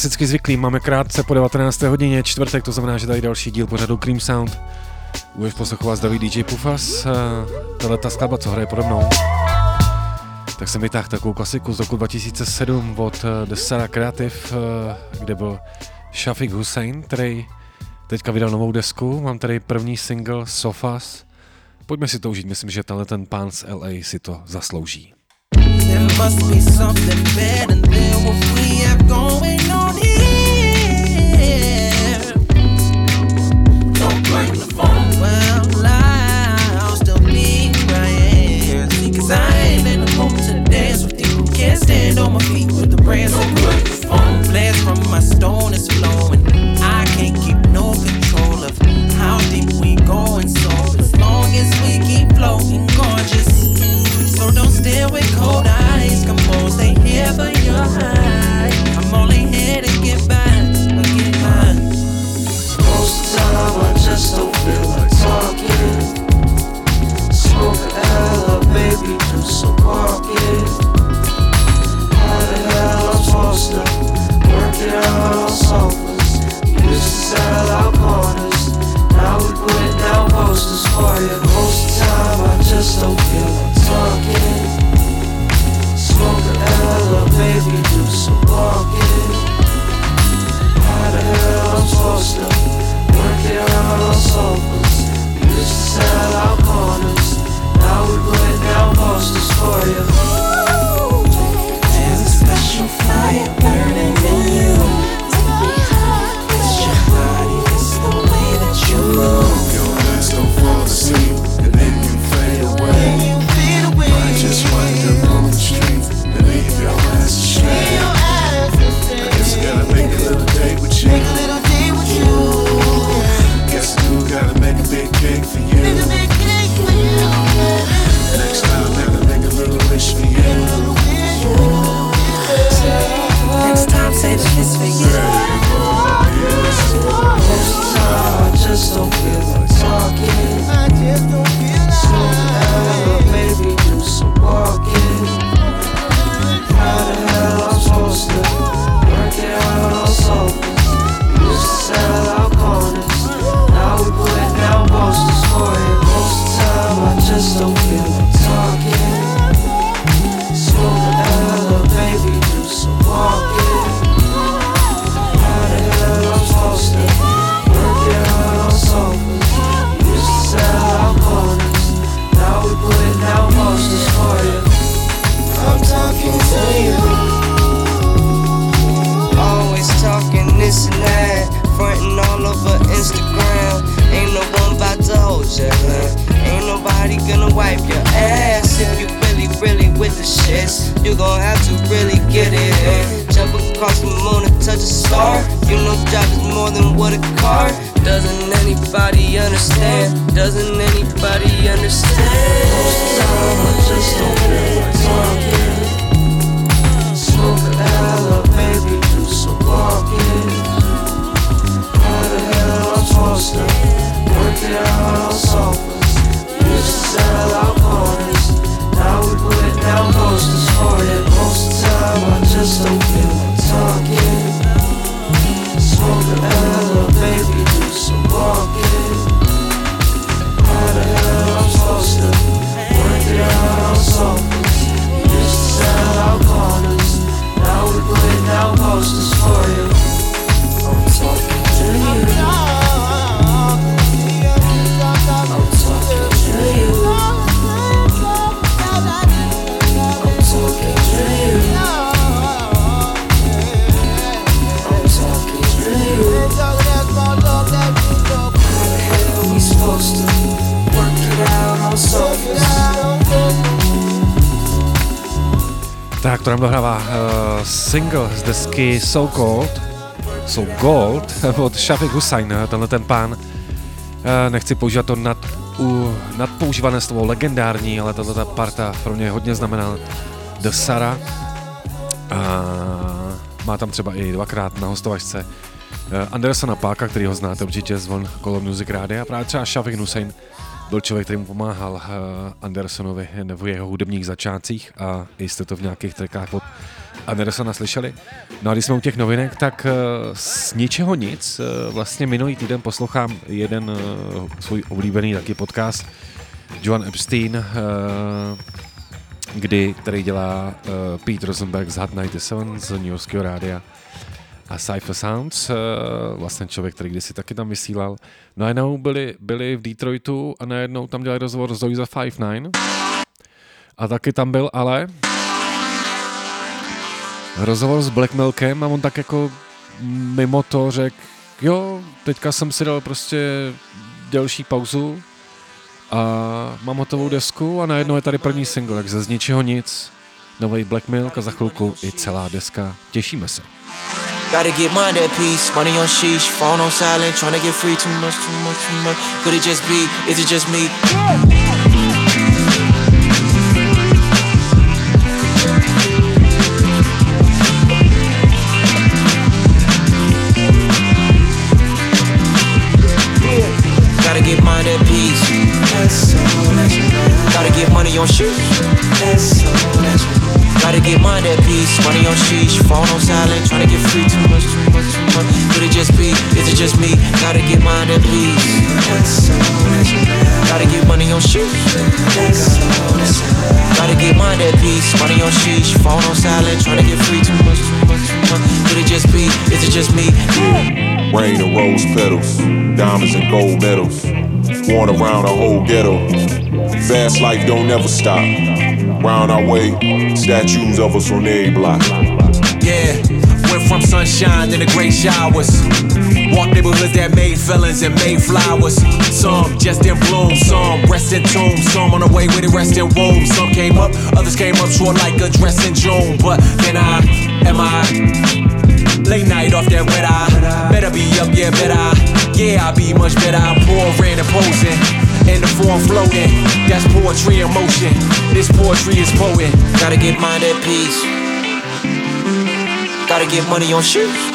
klasicky zvyklí, máme krátce po 19. hodině, čtvrtek, to znamená, že tady další díl pořadu Cream Sound. Budeš poslouchovat David DJ Pufas, tahle ta skladba, co hraje pode mnou. Tak jsem vytáhl takovou klasiku z roku 2007 od eh, The Sarah Creative, eh, kde byl Shafiq Hussein, který teďka vydal novou desku. Mám tady první single Sofas. Pojďme si to užít, myslím, že tenhle ten pán z LA si to zaslouží. Must be something better than what we have going on here. Don't the phone. Well, I'll still be. Cause I ain't in the mood to dance with you. Can't stand on my feet with the the phone. From my stone is flowing. I can't keep no control of how deep we going. So as long as we keep floating, gorgeous. So don't with cold eyes. Just don't feel like Maybe do some walking. How the hell I'm supposed to work it out on sofas? Used to sell our corners. Now we putting down posters for you. There's a special fire burning desky So Gold, So Gold od Shafiq Hussain, tenhle ten pán. Uh, nechci používat to nad, u, nadpoužívané slovo legendární, ale tato ta parta pro mě hodně znamená The Sara. A má tam třeba i dvakrát na hostovačce uh, Andersona Páka, který ho znáte určitě z Von Color Music Rádia. A právě třeba Shafiq Hussain byl člověk, který mu pomáhal Andersonovi v jeho hudebních začátcích a jste to v nějakých trackách od Andersona slyšeli. No a když jsme u těch novinek, tak uh, z ničeho nic, uh, vlastně minulý týden poslouchám jeden uh, svůj oblíbený taky podcast, Joan Epstein, kdy, který dělá Pete Rosenberg z Hot 97 z New Yorkského rádia a Cypher Sounds, vlastně člověk, který kdysi taky tam vysílal. No a jednou byli, byli v Detroitu a najednou tam dělali rozhovor s Louisa 59 a taky tam byl ale rozhovor s Black Milkem a on tak jako mimo to řekl, jo, teďka jsem si dal prostě delší pauzu a mám hotovou desku a najednou je tady první single, takže z ničeho nic, nový Black Milk a za chvilku i celá deska. Těšíme se. Gotta get mine that piece, money on sheesh, phone on silent, tryna get free too much, too much, too much. Could it just be? Is it just me? Gotta diamonds and gold medals. Worn around the whole ghetto. Fast life don't never stop. Round our way, statues of us on every block. Yeah, went from sunshine to the gray showers. Walk neighborhoods that made felons and made flowers. Some just in bloom, some rest in tomb, some on the way with it rest in womb. Some came up, others came up short like a dress in June. But then I, am I? Late night off that red eye. Better be up, yeah, better. Yeah, I be much better. I'm pouring and posing. In the form floating. That's poetry in motion. This poetry is poet. Gotta get mine that piece. Gotta get money on shoes.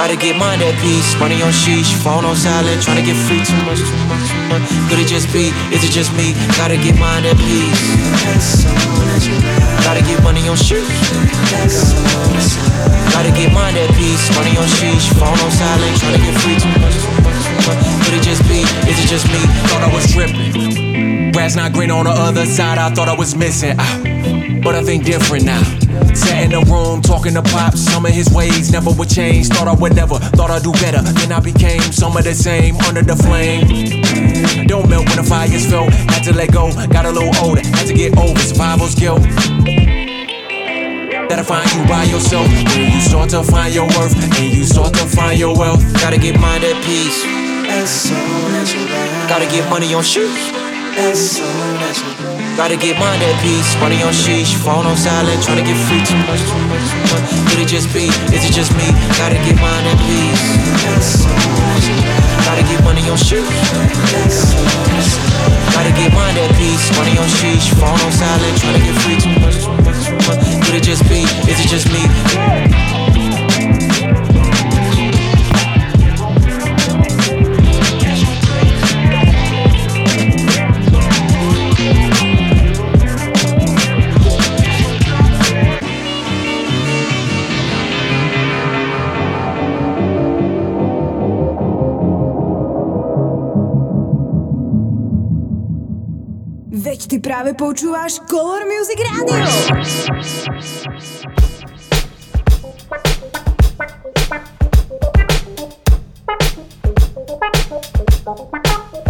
Gotta get mine that piece. Money on sheesh, phone on silent, tryna get free too much, too much, too much. Could it just be? Is it just me? Gotta get mine that piece. Gotta get money on shoes. Gotta get mine that piece. Money on sheesh, phone on silent, tryna get free too much, too much, too much. Could it just be? Is it just me? Thought I was tripping. Grass not green on the other side, I thought I was missing. Ah, but I think different now. Sat in the room talking to Pop, some of his ways never would change. Thought I would never, thought I'd do better. Then I became some of the same under the flame. Don't melt when the fire's felt. Had to let go, got a little older. Had to get over survival's guilt. That'll find you by yourself. When you start to find your worth and you start to find your wealth. Gotta get mine that piece. Gotta get money on shoes. Gotta get mine at peace. Money on sheesh, phone on silent. Tryna get free too much, too much, too much. Could it just be? Is it just me? Gotta get mind at peace. That's so natural. Gotta get money on natural. Gotta get mind at peace. Money on sheesh, phone on silent. Tryna get free too much, too much, too much. Could it just be? Is it just me? Práve počúvaš Color Music Radio. Thank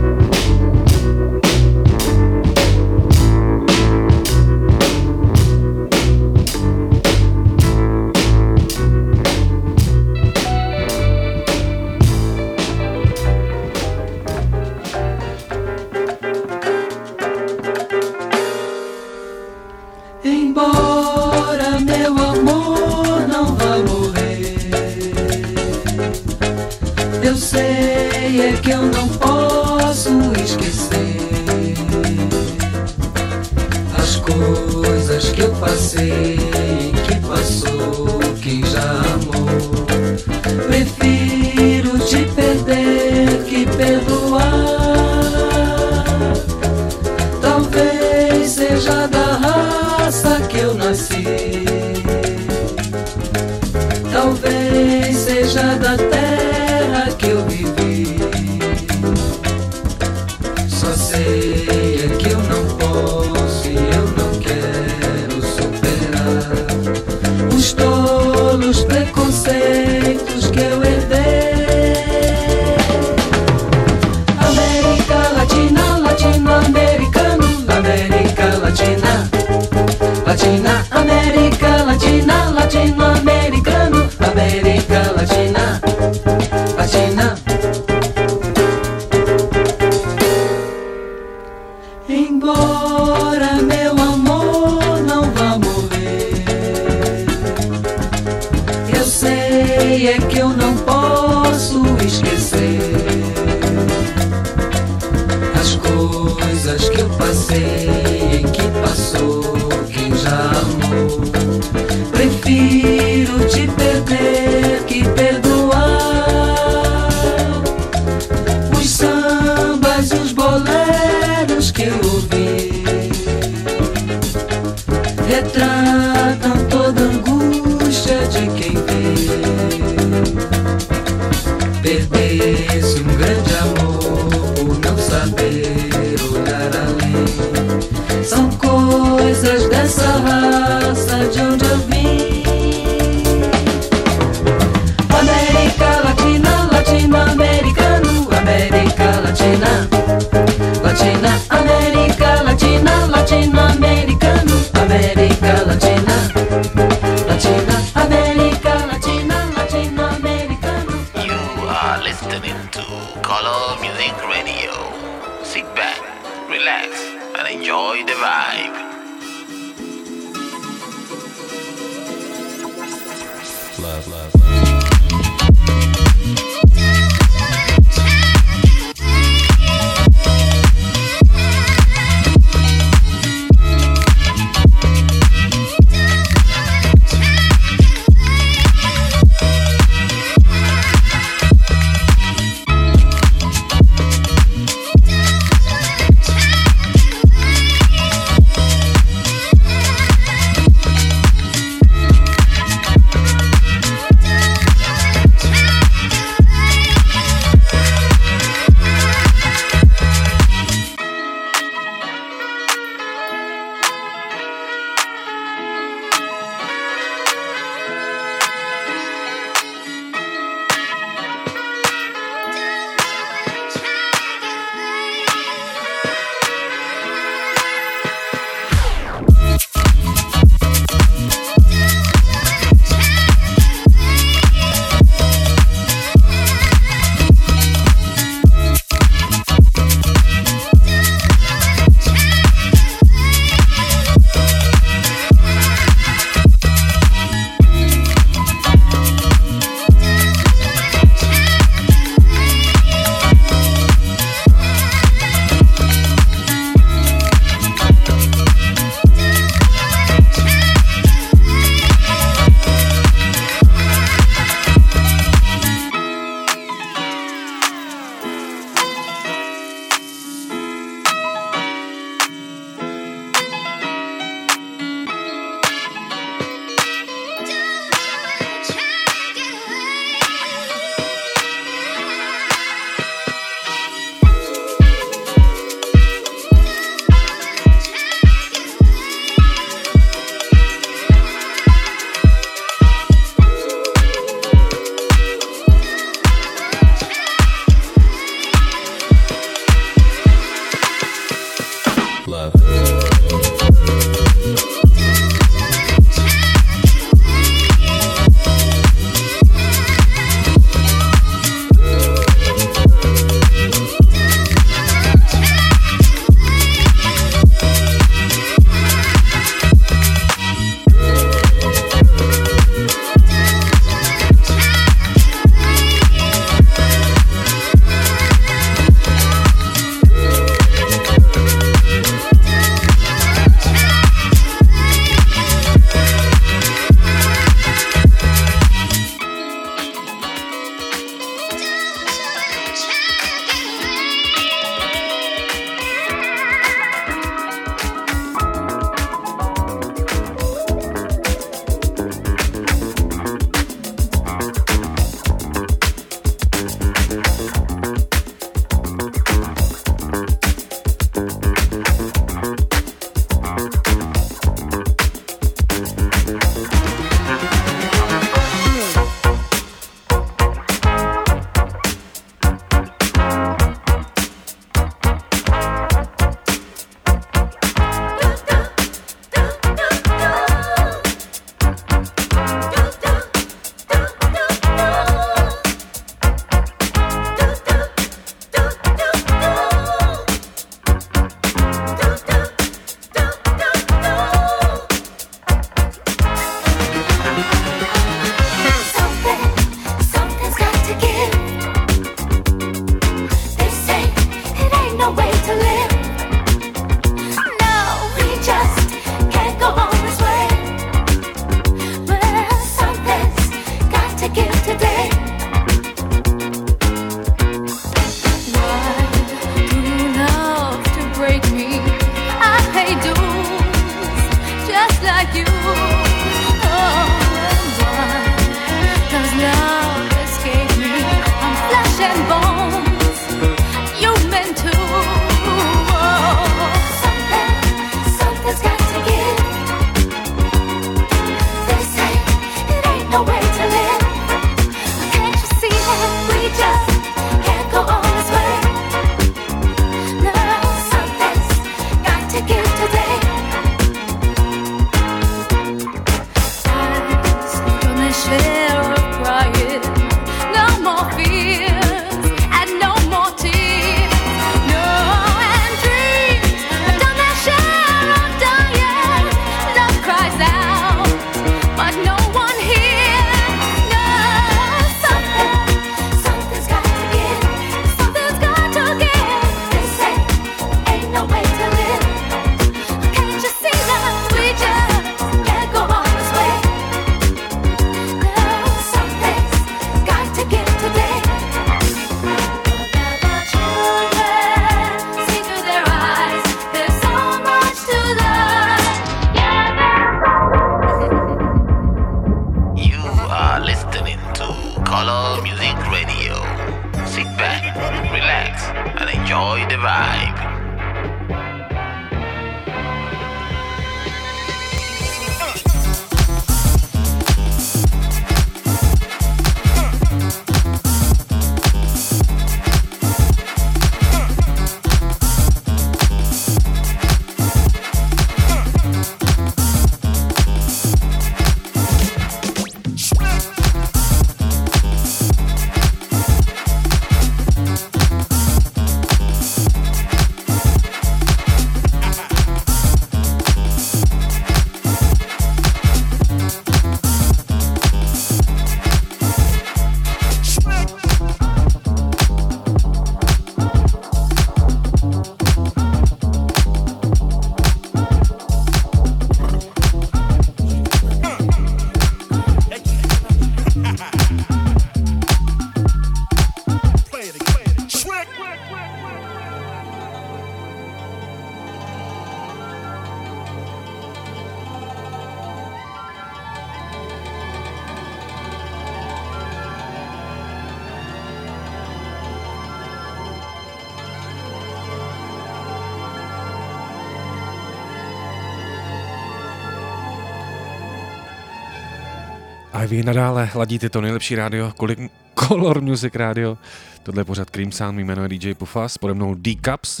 A vy nadále hladíte to nejlepší rádio, kolik Color Music Radio. Tohle je pořád Cream Sound, mý jméno je DJ Pufas, pode mnou D-Cups.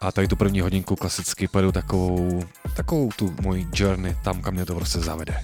A tady tu první hodinku klasicky pojedu takovou, takovou tu moji journey tam, kam mě to prostě zavede.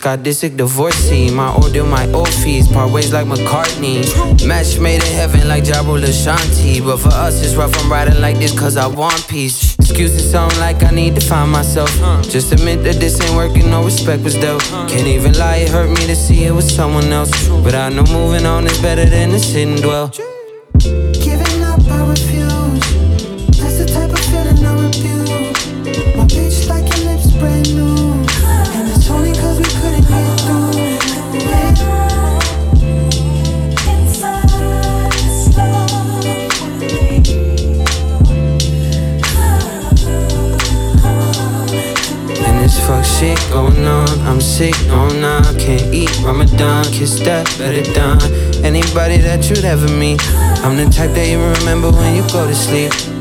got this sick divorcee. My order, my old fees, part ways like McCartney. Match made in heaven like Jabro Shanti. But for us, it's rough. I'm riding like this cause I want peace. Excuses sound like I need to find myself. Just admit that this ain't working, no respect was dealt. Can't even lie, it hurt me to see it was someone else. But I know moving on is better than to sit and dwell. Anybody ever meet. I'm the type that you remember when you go to sleep.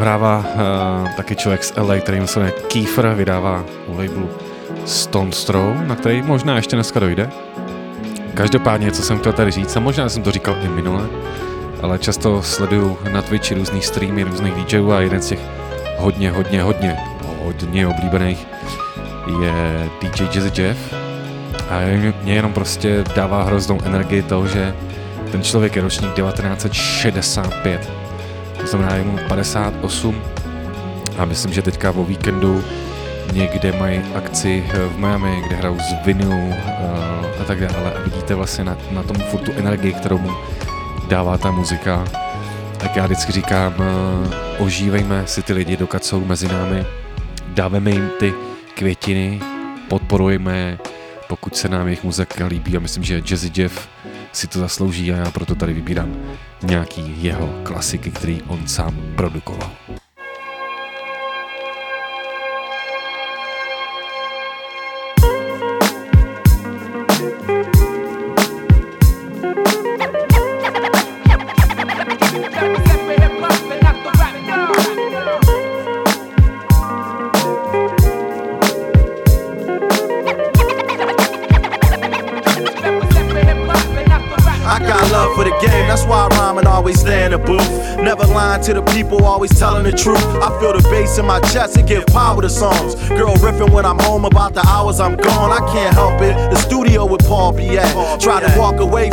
Dohrává uh, taky člověk z LA, který se jmenuje Kiefer, vydává u labelu Stone Throw, na který možná ještě dneska dojde. Každopádně, co jsem chtěl tady říct, a možná jsem to říkal i minule, ale často sleduju na Twitchi různý streamy různých DJů a jeden z těch hodně, hodně, hodně, hodně oblíbených je DJ Jazzy Jeff. A mě jenom prostě dává hroznou energii to, že ten člověk je ročník 1965 to znamená je mu 58 a myslím, že teďka o víkendu někde mají akci v Miami, kde hrajou z vinyl uh, a tak dále. A vidíte vlastně na, na tom furt tu energii, kterou mu dává ta muzika. Tak já vždycky říkám, uh, ožívejme si ty lidi, dokud jsou mezi námi, dáváme jim ty květiny, podporujeme, pokud se nám jejich muzika líbí. A myslím, že Jazzy Jeff si to zaslouží a já proto tady vybírám nějaký jeho klasiky, který on sám produkoval.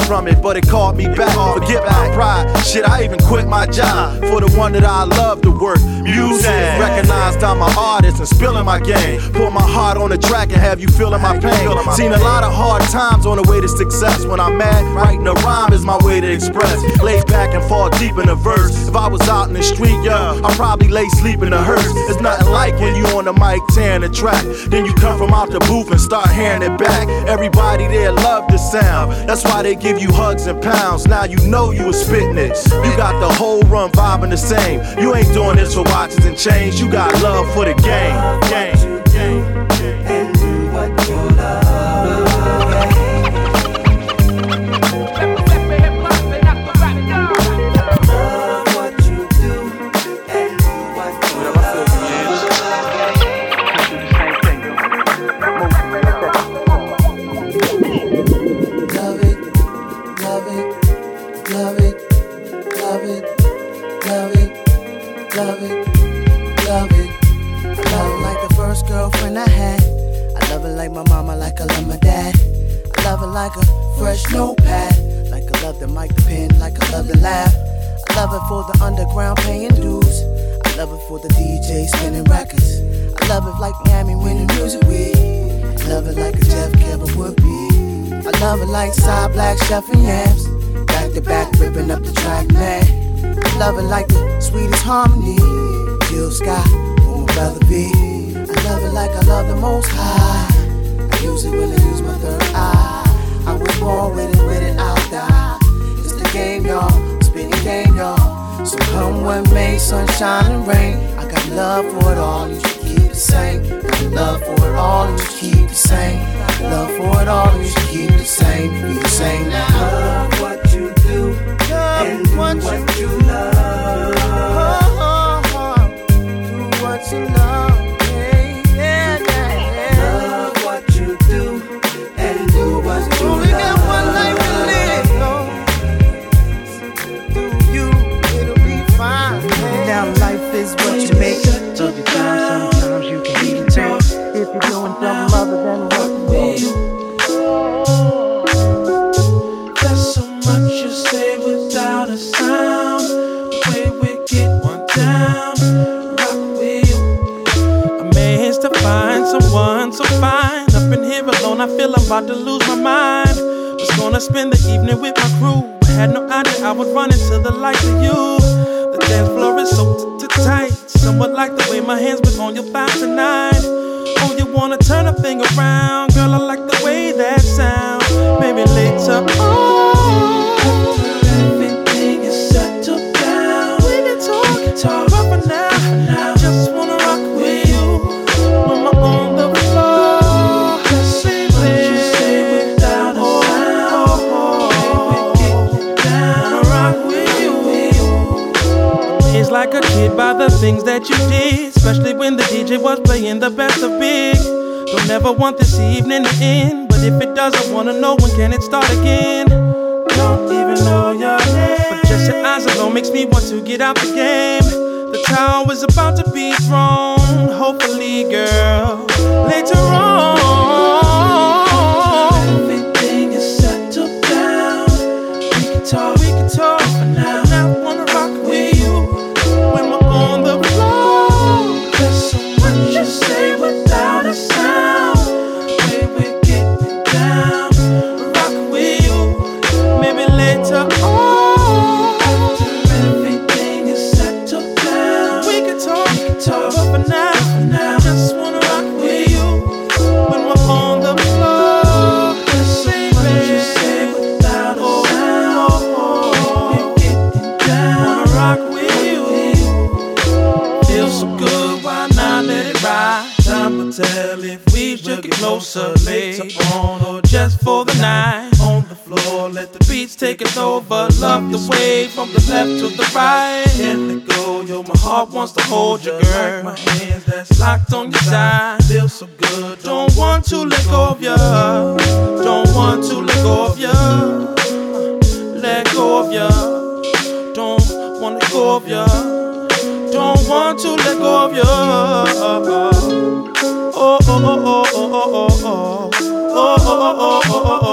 From it, but it called me back. Forget my pride. Shit, I even quit my job for the one that I love to work. Music, recognized I'm an artist and spilling my game. Put my heart on the track and have you feeling my pain. Seen a lot of hard times on the way to success. When I'm mad, writing a rhyme is my way to express. Lay back and fall deep in the verse. If I was out in the street, yo, I'd probably lay sleep in the hearse. It's nothing like when you on the mic tearing the track. Then you come from out the booth and start hearing it back. Everybody there love the sound. That's why they give you hugs and pounds. Now you know you was spitting it. You got the whole run vibing the same. You ain't doing this for watches and chains. You got love for the game. game. Like a fresh notepad, like I love the mic, pen, like I love the laugh. I love her for the underground paying dues. I love it for the DJ spinning records. I love it like Miami winning music week. I love it like a Jeff Kevin would be. I love it like side black chef and yams. Back to back, ripping up the track, man. I love it like the sweetest harmony. Jill Scott, on my brother B. I love it like I love the most high. I use it when I use my third eye. I was born with it, with it, I'll die. It's the game, y'all. Spinning game, y'all. So come what may, sunshine and rain. I got love for it all, you should keep the same. Got love for it all, you should keep the same. Love for it all, you should keep the same. Be the same now. Love what you do, and do what, you love. About to lose my mind. Was gonna spend the evening with my crew. but Had no idea I would run into the light of you. The dance floor is so tight. Somewhat like the way my hands been on your thighs tonight. Oh, you wanna turn a thing around? Girl, I like the way that sounds. Maybe later on. It's like a kid by the things that you did, especially when the DJ was playing the best of big. Don't ever want this evening to end, but if it does, I wanna know when can it start again. Don't even know your name, but just your eyes alone makes me want to get out the game. The tower is about to be thrown, hopefully, girl, later on. everything is settled down. We can talk. We can talk love the way from the left to the right. Can't let go, yo, my heart wants to hold you, girl. my hands that's locked on your side. Feel so good, don't want to let go of ya. Don't want to let go of you. Let go of you. Don't want to go of you. Don't want to let go of you. Oh, oh, oh, oh, oh, oh, oh, oh, oh, oh, oh, oh, oh, oh.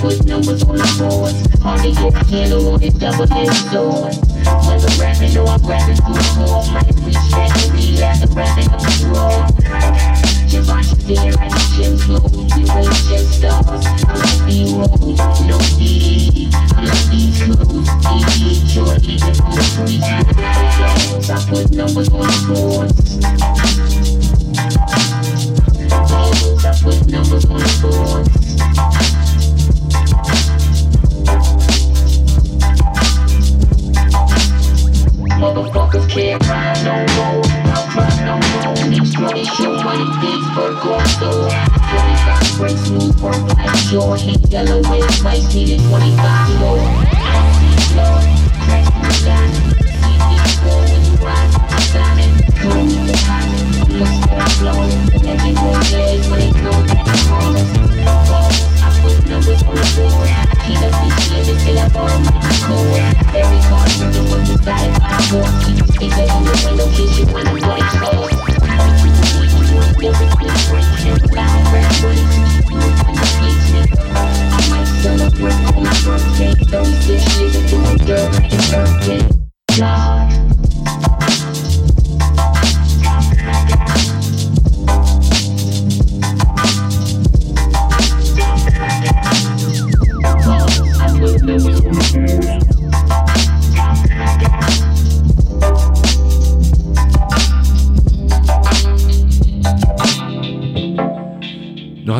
Put numbers on the to get a handle on this double-edged sword. Whether rapping or I'm rapping through the might reach back and relapse and rapping up the road. Javon there at the gym floor. We raise just stars. I like the road, no D. I like these clothes. E. Jordan, the police. I put numbers on the boards. I put numbers on the boards. Can't cry no more. I'll cry no more. These money show money, these for gold. 25 bricks, move work like shore. Hit Delaware, might see the 25 more. I see blood, press the gun. See these go when you ride. Diamond, cool, the hot. Look start blowing. Everyone lays when they go back to promise. I put numbers on the board. Keep up these shit till I burn my core. Every card from the one you got it by four. Keep the speaker Thursday, shit, and do a girl like a birthday. God.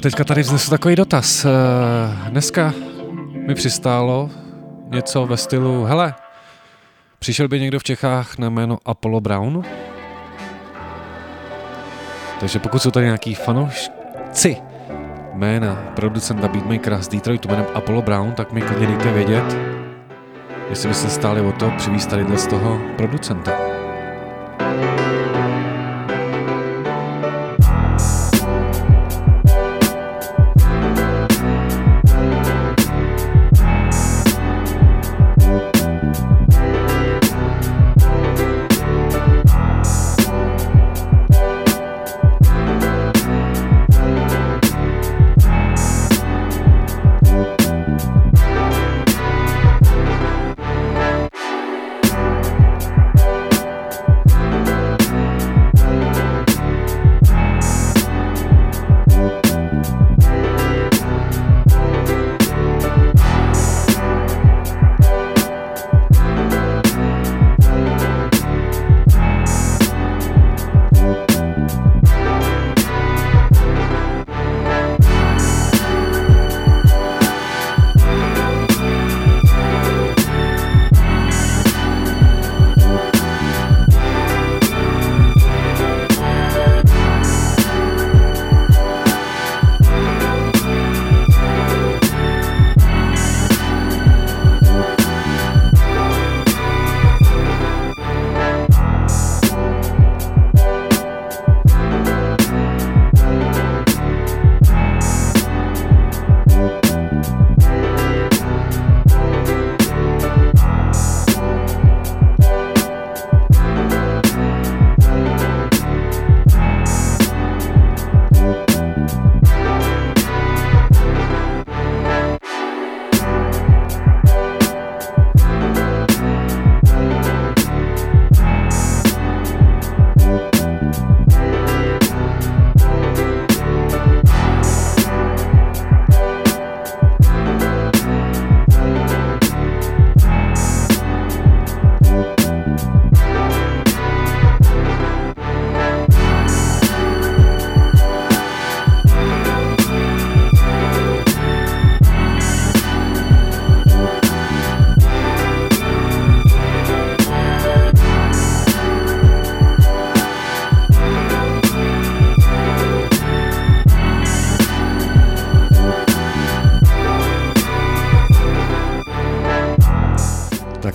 No a teďka tady vznesu takový dotaz. Eh, Dneska mi přistálo něco ve stylu, hele, přišel by někdo v Čechách na jméno Apollo Brown? Takže pokud jsou tady nějaký fanoušci jména producenta beatmakera z Detroitu jménem Apollo Brown, tak mi klidně dejte vědět, jestli byste stáli o to přivízt tady z toho producenta.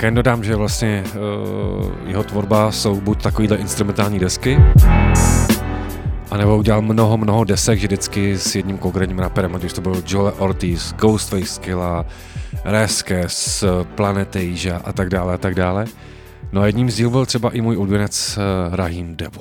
jen dodám, že vlastně uh, jeho tvorba jsou buď takovýhle instrumentální desky, anebo udělal mnoho, mnoho desek, že vždycky s jedním konkrétním raperem, ať už to byl Joel Ortiz, Ghostface Killa, Reskes, Planeta Asia a tak dále a tak dále. No a jedním z díl byl třeba i můj odvěnec eh, Rahim Deb.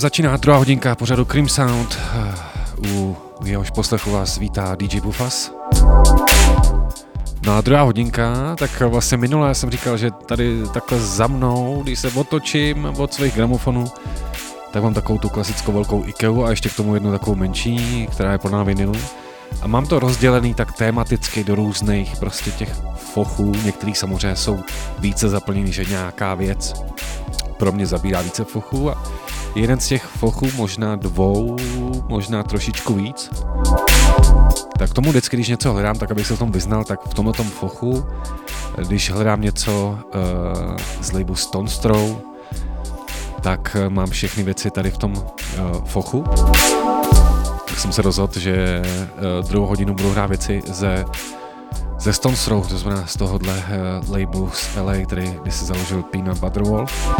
Začíná druhá hodinka pořadu Cream Sound. U jehož poslechu vás vítá DJ Bufas. No a druhá hodinka, tak vlastně minule jsem říkal, že tady takhle za mnou, když se otočím od svých gramofonů, tak mám takovou tu klasickou velkou Ikeu a ještě k tomu jednu takovou menší, která je plná vinilu. A mám to rozdělený tak tematicky do různých prostě těch fochů, některých samozřejmě jsou více zaplněný, že nějaká věc pro mě zabírá více fochů a jeden z těch fochů, možná dvou, možná trošičku víc. Tak tomu vždycky, když něco hledám, tak abych se v tom vyznal, tak v tomto tom fochu, když hledám něco uh, z labelu Stone Throw, tak uh, mám všechny věci tady v tom uh, fochu. Tak jsem se rozhodl, že uh, druhou hodinu budu hrát věci ze ze Stone Throw, to znamená z tohohle uh, labelu z LA, který když si založil Peanut Butter Wolf.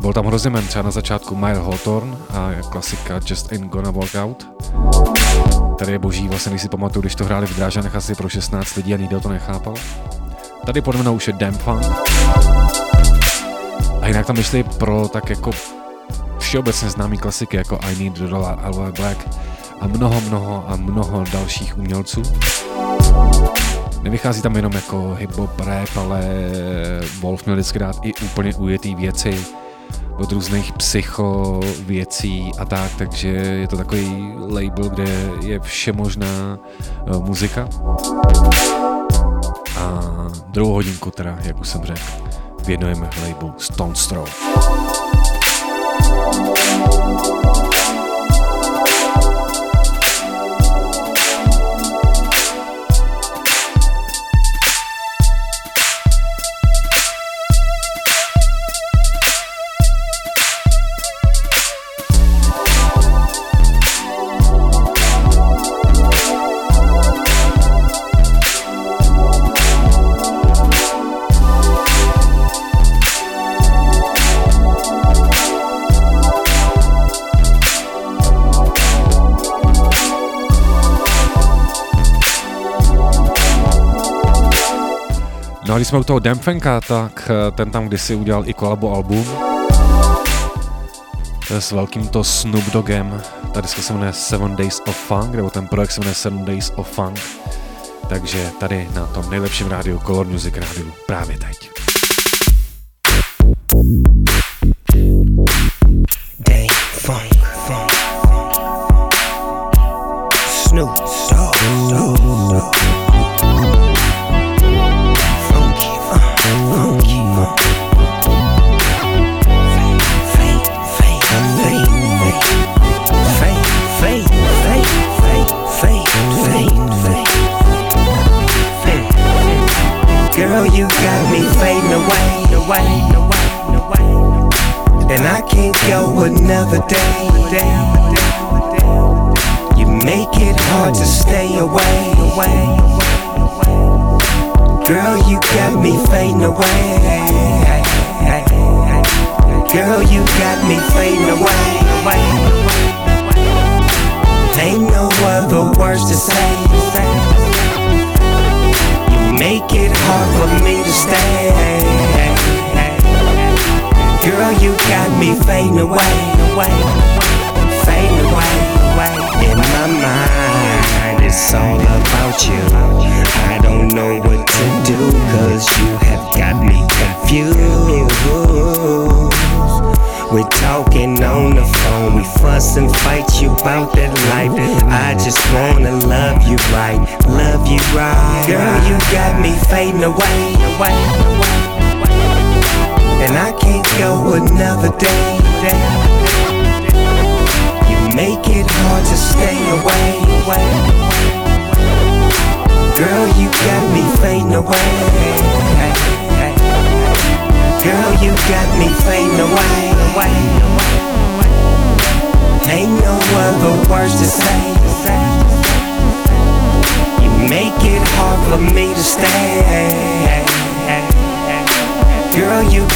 Byl tam hrozně men, třeba na začátku Mile Hawthorne a klasika Just Ain't Gonna Walk Out. Tady je boží, vlastně když si pamatuju, když to hráli v Drážanech asi pro 16 lidí a nikdo to nechápal. Tady podle mě už je Damn Funk. A jinak tam vyšly pro tak jako všeobecně známý klasiky jako I Need the Dollar, Alva Black a mnoho, mnoho a mnoho dalších umělců. Nevychází tam jenom jako hip-hop, rap, ale Wolf měl vždycky dát i úplně ujetý věci od různých psycho věcí a tak, takže je to takový label, kde je vše možná uh, muzika. A druhou hodinku teda, jak už jsem řekl, věnujeme labelu Stone Throw. No a když jsme u toho Demfenka, tak eh, ten tam kdysi udělal i kolabo album s velkým to Snoop Doggem. Ta diska se jmenuje Seven Days of Funk, nebo ten projekt se jmenuje Seven Days of Funk. Takže tady na tom nejlepším rádiu Color Music rádiu právě teď. Away. Girl, you got me fading away. Ain't no other words to say. You make it hard for me to stay. Girl, you got me fading away, just wanna love you right, love you right. Girl, you got me fading away, away, and I can't go another day. You make it hard to stay away. Girl, you got me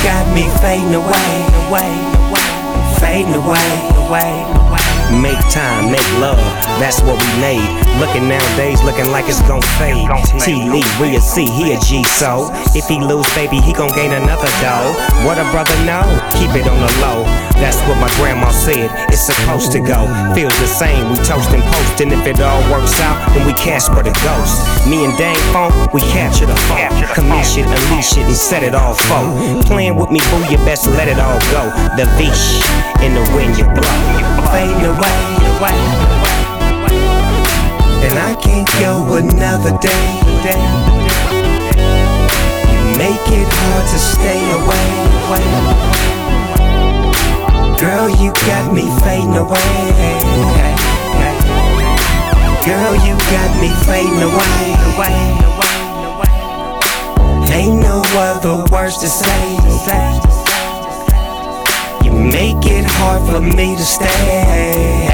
got me fading away, away, away, fading away, away. Make time, make love, that's what we made. Looking nowadays, looking like it's gon' fade. T Lee, we a C, he a G, so if he lose, baby, he gon' gain another dough. What a brother know, keep it on the low. That's what my grandma said, it's supposed to go. Feels the same, we toast and post, and if it all works out, then we cash for the ghost. Me and Dang Funk, we capture the funk, commish it, unleash it, and set it all for. Playing with me, boo, you best let it all go. The Vish in the wind you blow, fading away. And I can't go another day. You make it hard to stay away. Girl, you got me fading away. Girl, you got me fading away. Ain't no other words to say. Make it hard for me to stay.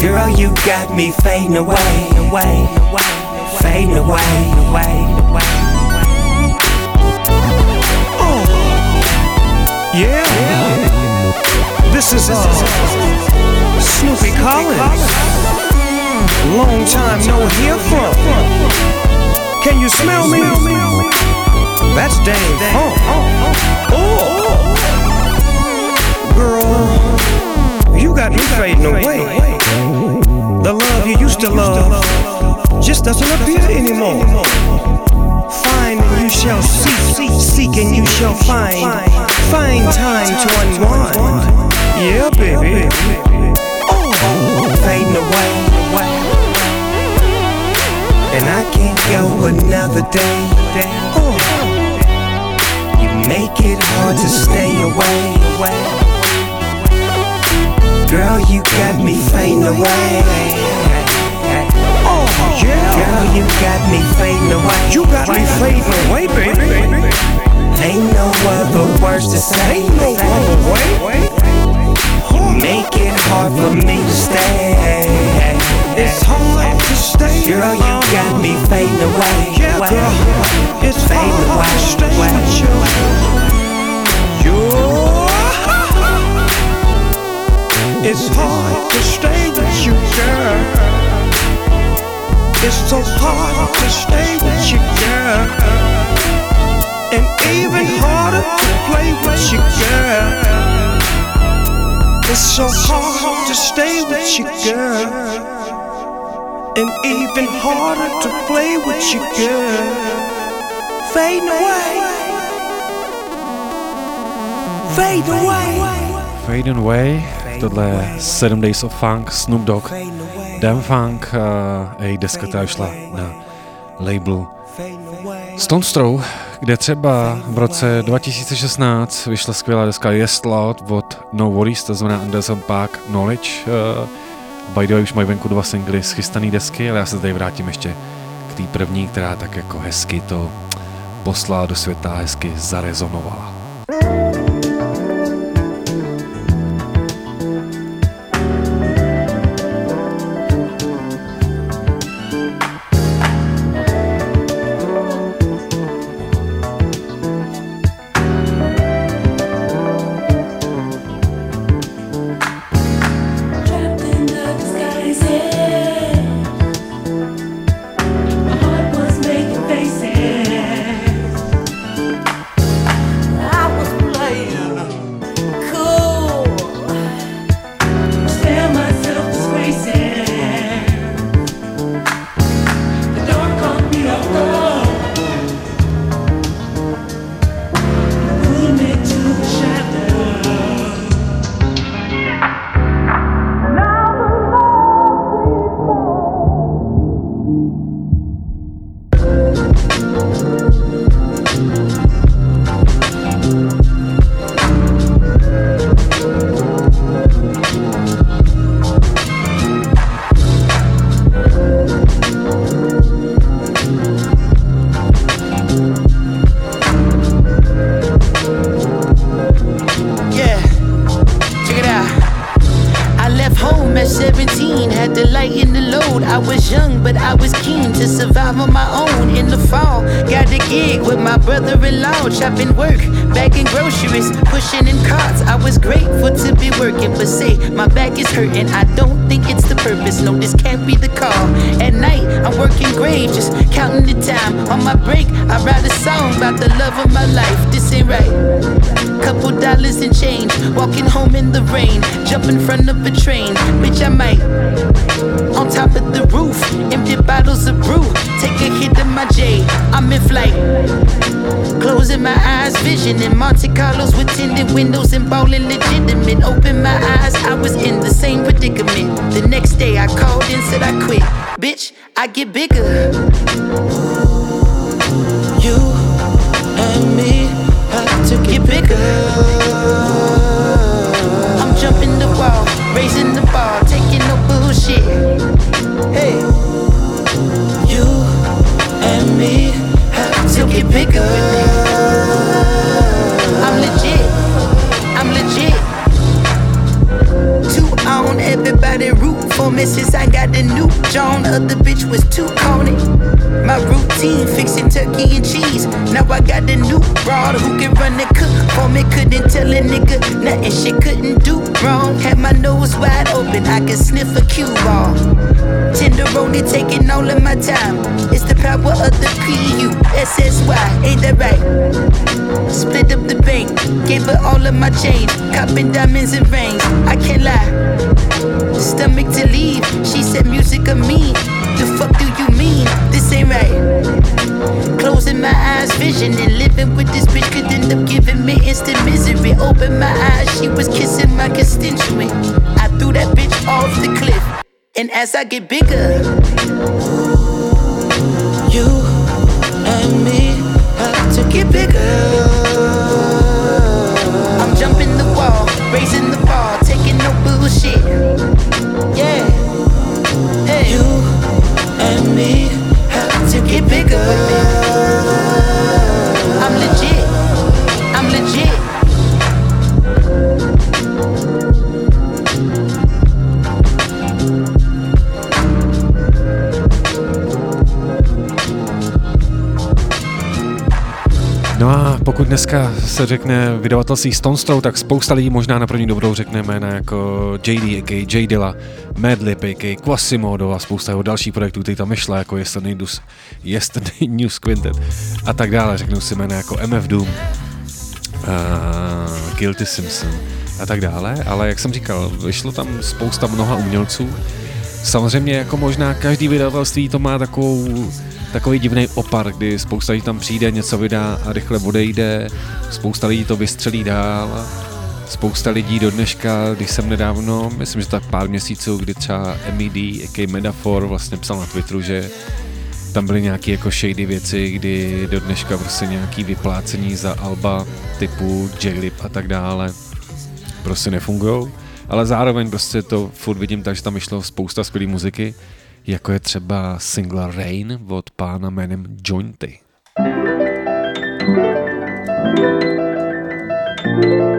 Girl, you got me fading away, away, fading away, away. Yeah. This is uh, Snoopy Collins. Long time no hear from. Can you smell me? That's Dave Funk. Oh, oh, oh. oh, girl, you got me fading away. The love you used to love just doesn't appear anymore. Find and you shall seek, seek and you shall find. Find time to unwind. Yeah, baby. Oh, fading away. And I can't go another day. Oh, you make it hard to stay away, away. Girl, you got me fading away. Oh, yeah. Girl, you got me fading away. You got me fading away, baby. Ain't no other words to say. Ain't no other way. You make it hard for me to stay. It's hard to stay. Girl, you got me fading away. Yeah, girl. It's fading hard away. to stay away. with you. You. It's hard to stay with you, girl. It's so hard to stay with you, girl. And even harder to play with you, girl. It's so hard to stay with you, girl. And even harder to play with you, girl. Fade away. Fade away. Fade Away, tohle je 7 Days of Funk, Snoop Dogg, Damn Funk a její deska ta šla na label Stone Throw, kde třeba v roce 2016 vyšla skvělá deska Yes Loud od No Worries, to znamená Anderson Park Knowledge. Uh, by the way, už mají venku dva singly z chystaný desky, ale já se tady vrátím ještě k té první, která tak jako hezky to poslala do světa, hezky zarezonovala. will Pokud dneska se řekne vydavatelství Stone Stone, tak spousta lidí možná na první dobrou řekne jména jako JD, AK, J. Dilla, Madlib, a.k.a. Quasimodo a spousta jeho dalších projektů, ty tam myšla jako Yesterday News, Yesterday News Quintet a tak dále. Řeknou si jména jako MF Doom, uh, Guilty Simpson a tak dále, ale jak jsem říkal, vyšlo tam spousta mnoha umělců. Samozřejmě jako možná každý vydavatelství to má takovou takový divný opar, kdy spousta lidí tam přijde, něco vydá a rychle odejde, spousta lidí to vystřelí dál, spousta lidí do dneška, když jsem nedávno, myslím, že tak pár měsíců, kdy třeba MED, jaký Medafor vlastně psal na Twitteru, že tam byly nějaké jako shady věci, kdy do dneška prostě nějaký vyplácení za alba typu J-Lip a tak dále prostě nefungují, ale zároveň prostě to furt vidím tak, že tam vyšlo spousta skvělé muziky, jako je třeba single Rain od pána jménem Jointy. thank you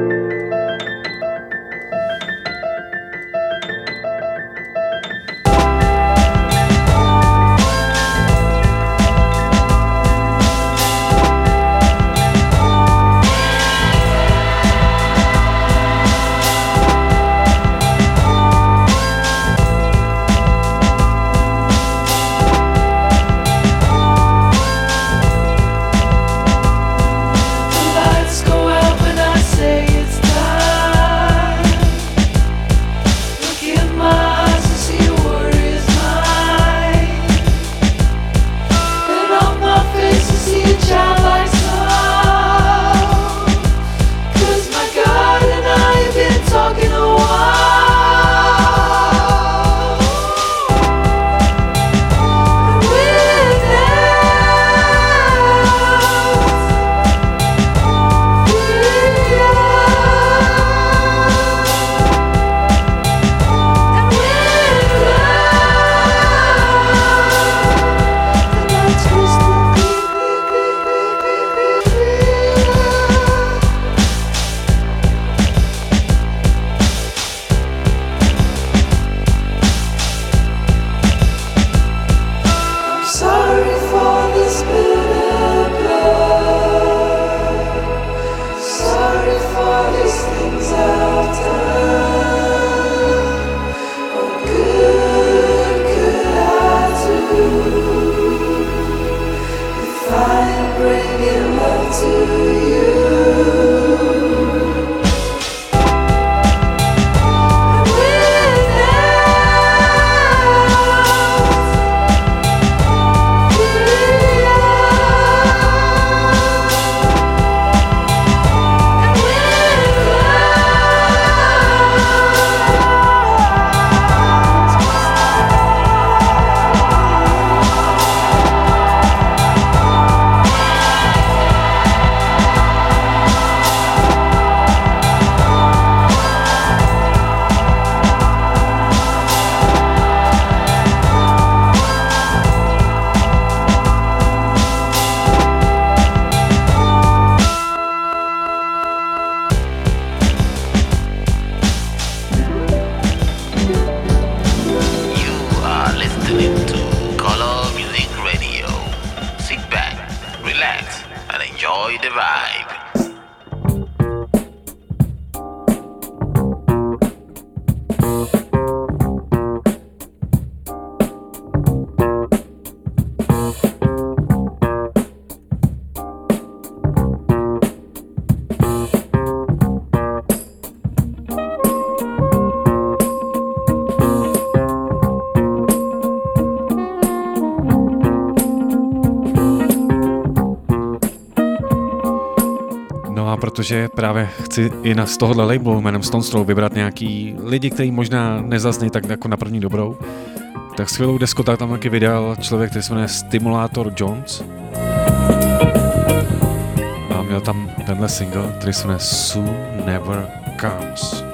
protože právě chci i na, z tohohle labelu jménem Stone Throw vybrat nějaký lidi, kteří možná nezazní tak jako na první dobrou. Tak skvělou desku tak tam taky vydal člověk, který se jmenuje Stimulator Jones. A měl tam tenhle single, který se jmenuje Soon Never Comes.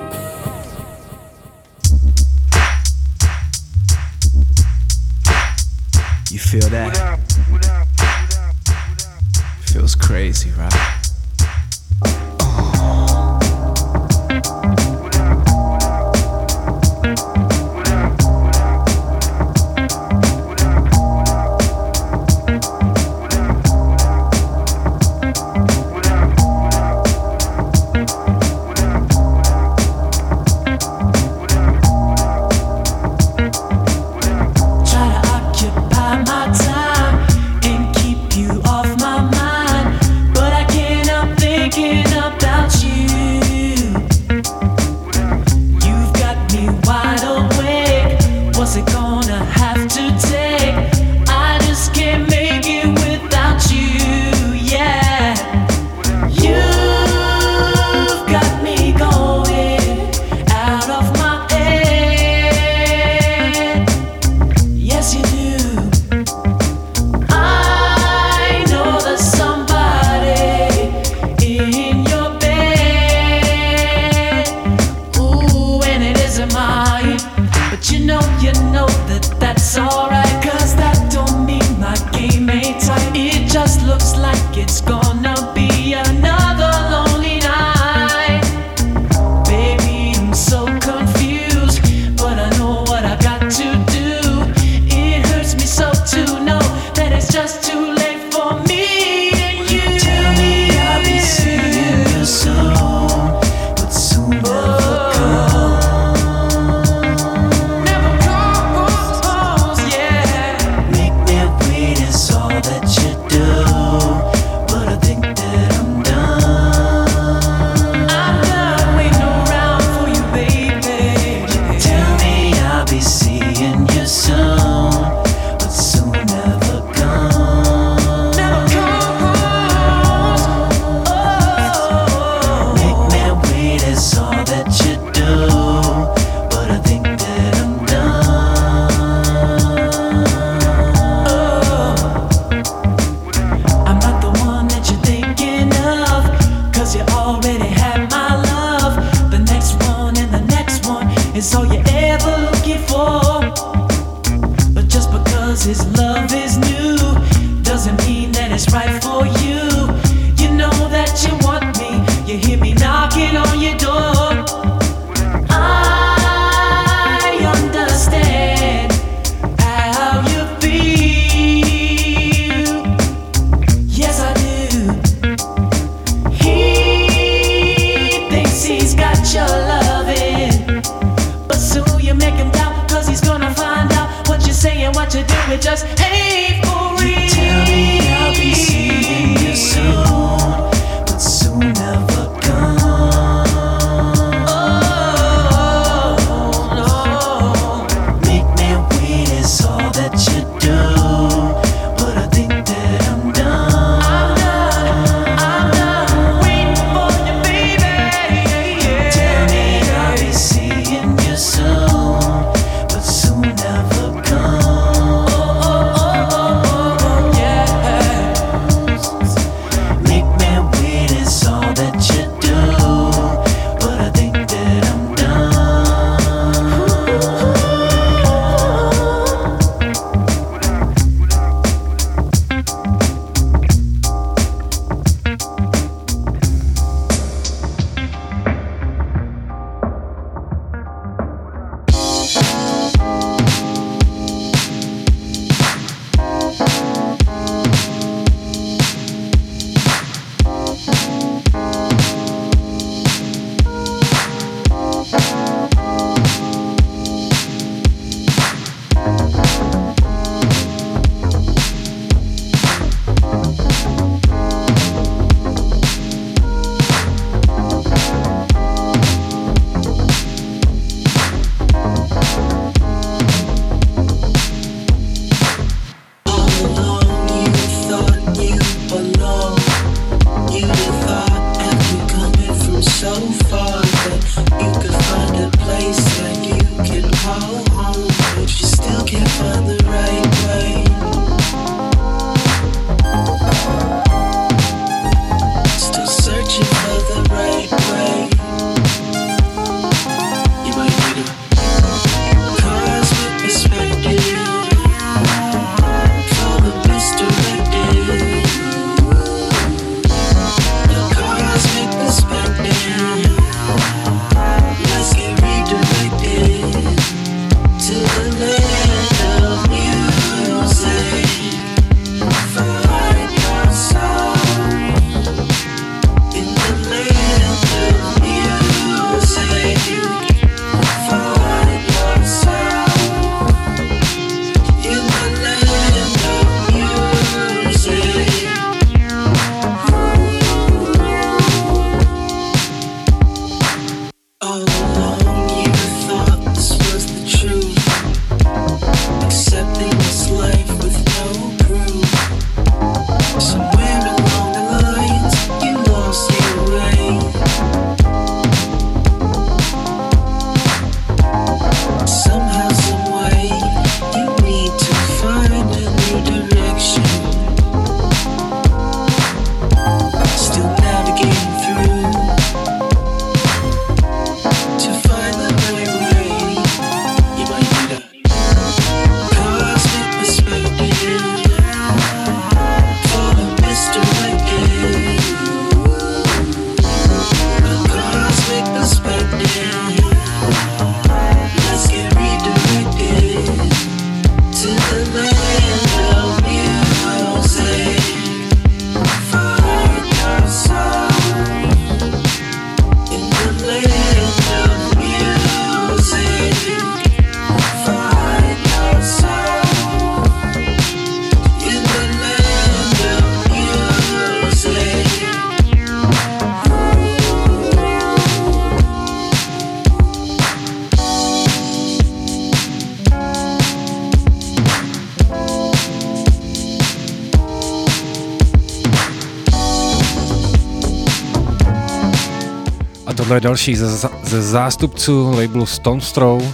Další ze, ze zástupců labelu Stone Throw, uh,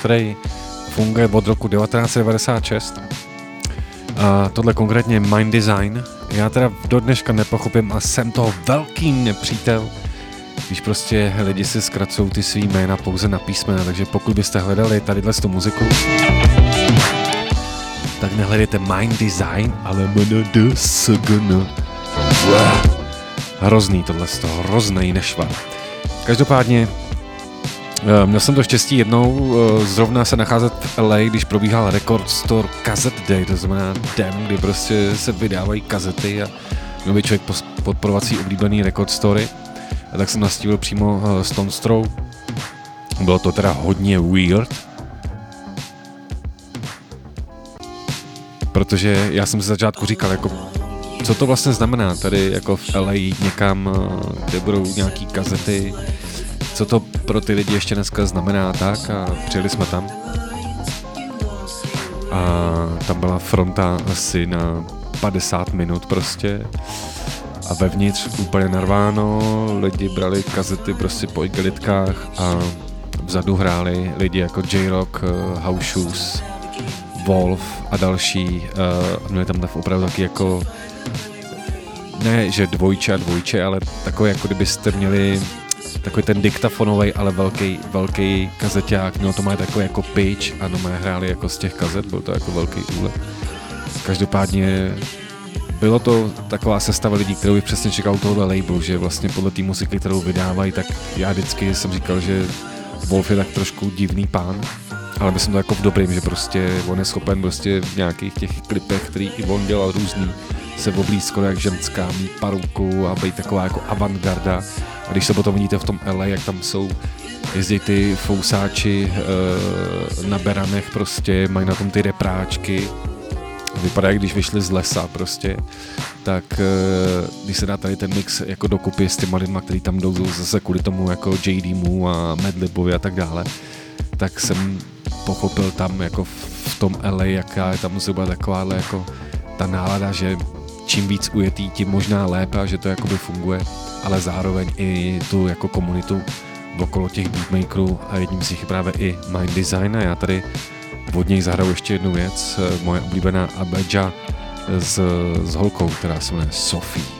který funguje od roku 1996. A tohle konkrétně Mind Design. Já teda do dneška nepochopím a jsem toho velký nepřítel, když prostě lidi si zkracují ty svý jména pouze na písmena, takže pokud byste hledali tadyhle tu muziku, tak nehledejte Mind Design, ale MNDSGN. Hrozný tohle z toho, hrozný nešvar. Každopádně eh, Měl jsem to štěstí jednou eh, zrovna se nacházet v LA, když probíhal Record Store Cassette Day, to znamená den, kdy prostě se vydávají kazety a měl by člověk podporovat svý oblíbený record story. A tak jsem nastívil přímo eh, Stone Throw. Bylo to teda hodně weird, protože já jsem si začátku říkal, jako, co to vlastně znamená tady jako v LA někam, kde budou nějaký kazety, co to pro ty lidi ještě dneska znamená tak a přijeli jsme tam. A tam byla fronta asi na 50 minut prostě a vevnitř úplně narváno, lidi brali kazety prostě po igelitkách a vzadu hráli lidi jako J-Rock, eh, House Shoes, Wolf a další eh, a měli tam opravdu taky jako ne, že dvojče a dvojče, ale takové jako kdybyste měli takový ten diktafonový, ale velký, velký kazeťák, mělo to má takový jako pitch a no má hráli jako z těch kazet, byl to jako velký úlet. Každopádně bylo to taková sestava lidí, kterou bych přesně čekal u tohohle labelu, že vlastně podle té muziky, kterou vydávají, tak já vždycky jsem říkal, že Wolf je tak trošku divný pán, ale myslím to jako v dobrým, že prostě on je schopen prostě v nějakých těch klipech, který i on dělal různý, se oblíct skoro jak ženská, mít paruku a být taková jako avantgarda. A když se potom vidíte v tom LA, jak tam jsou jezdí ty fousáči e, na beranech prostě, mají na tom ty repráčky, vypadá, jak když vyšli z lesa prostě, tak e, když se dá tady ten mix jako dokupy s těma lidma, který tam jdou zase kvůli tomu jako JDmu a Madlibovi a tak dále, tak jsem pochopil tam jako v tom LA, jaká je tam být takováhle jako ta nálada, že čím víc ujetý, tím možná lépe a že to jakoby funguje, ale zároveň i tu jako komunitu okolo těch beatmakerů a jedním z nich je právě i Mind Design a já tady od něj zahraju ještě jednu věc, eh, moje oblíbená Abeja s, s holkou, která se jmenuje Sophie.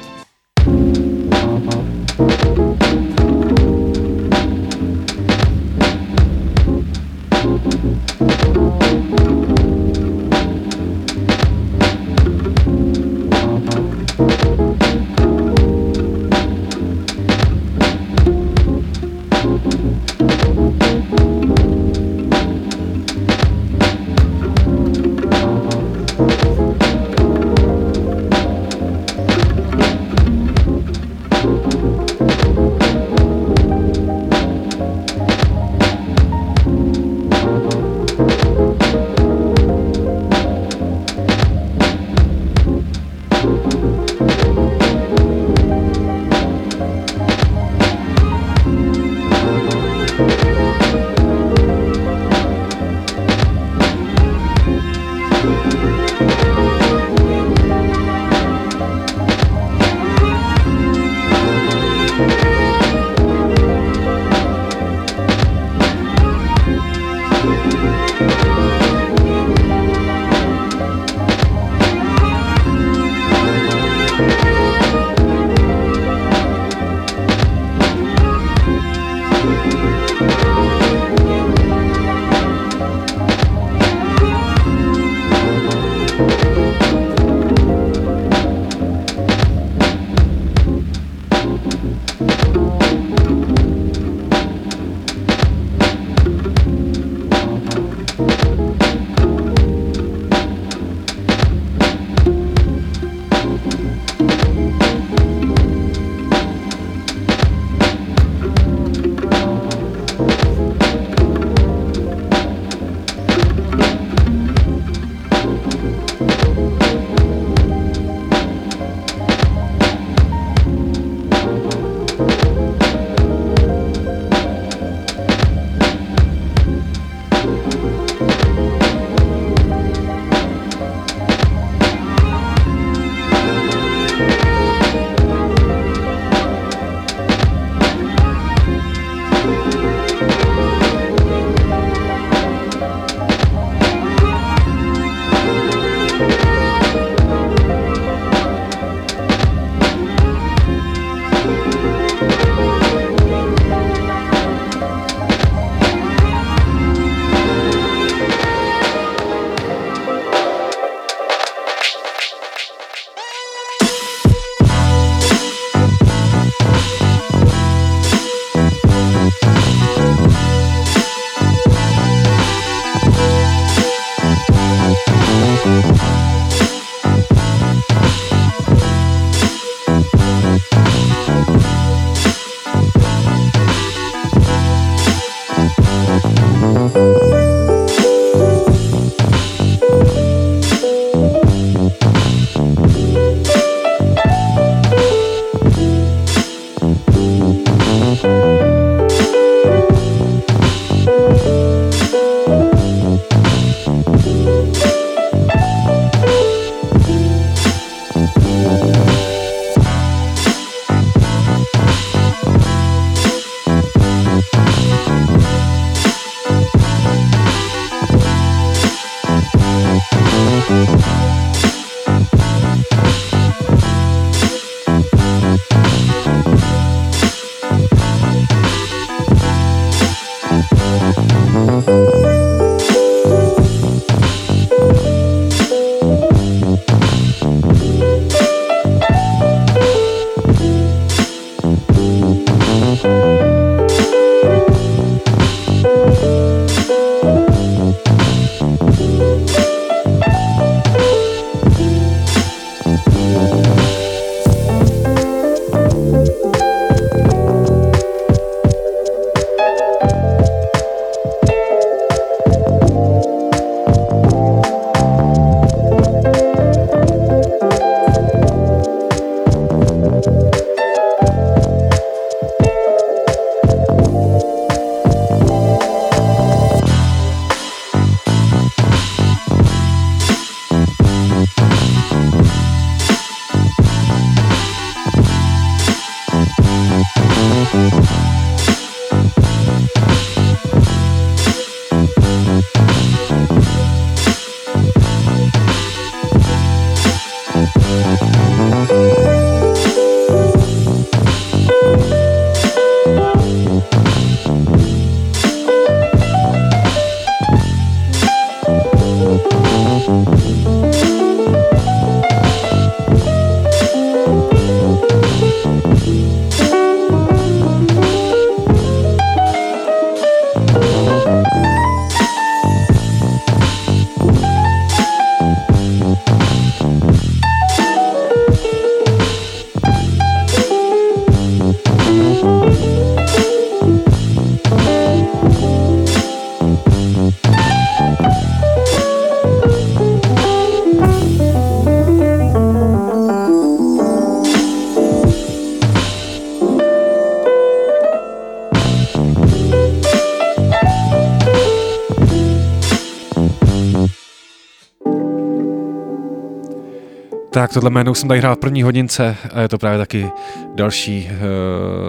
Tak, tohle jméno jsem tady hrál v první hodince a je to právě taky další uh,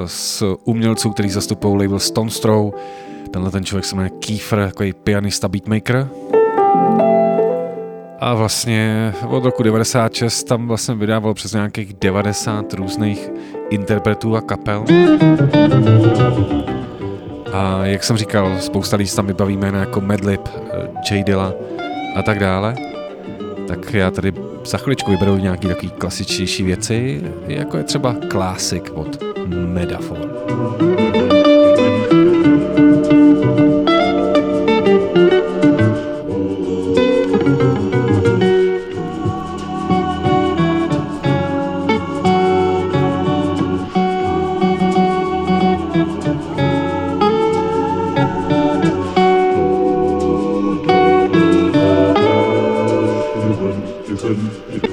z umělců, který zastupují label Stone Throw. Tenhle ten člověk se jmenuje Kiefer, takový pianista beatmaker. A vlastně od roku 96 tam vlastně vydával přes nějakých 90 různých interpretů a kapel. A jak jsem říkal, spousta lidí tam vybaví jména jako Madlib, J Dilla a tak dále. Tak já tady za chviličku vyberu nějaký takový klasičtější věci, jako je třeba Classic od Medafor. Yeah.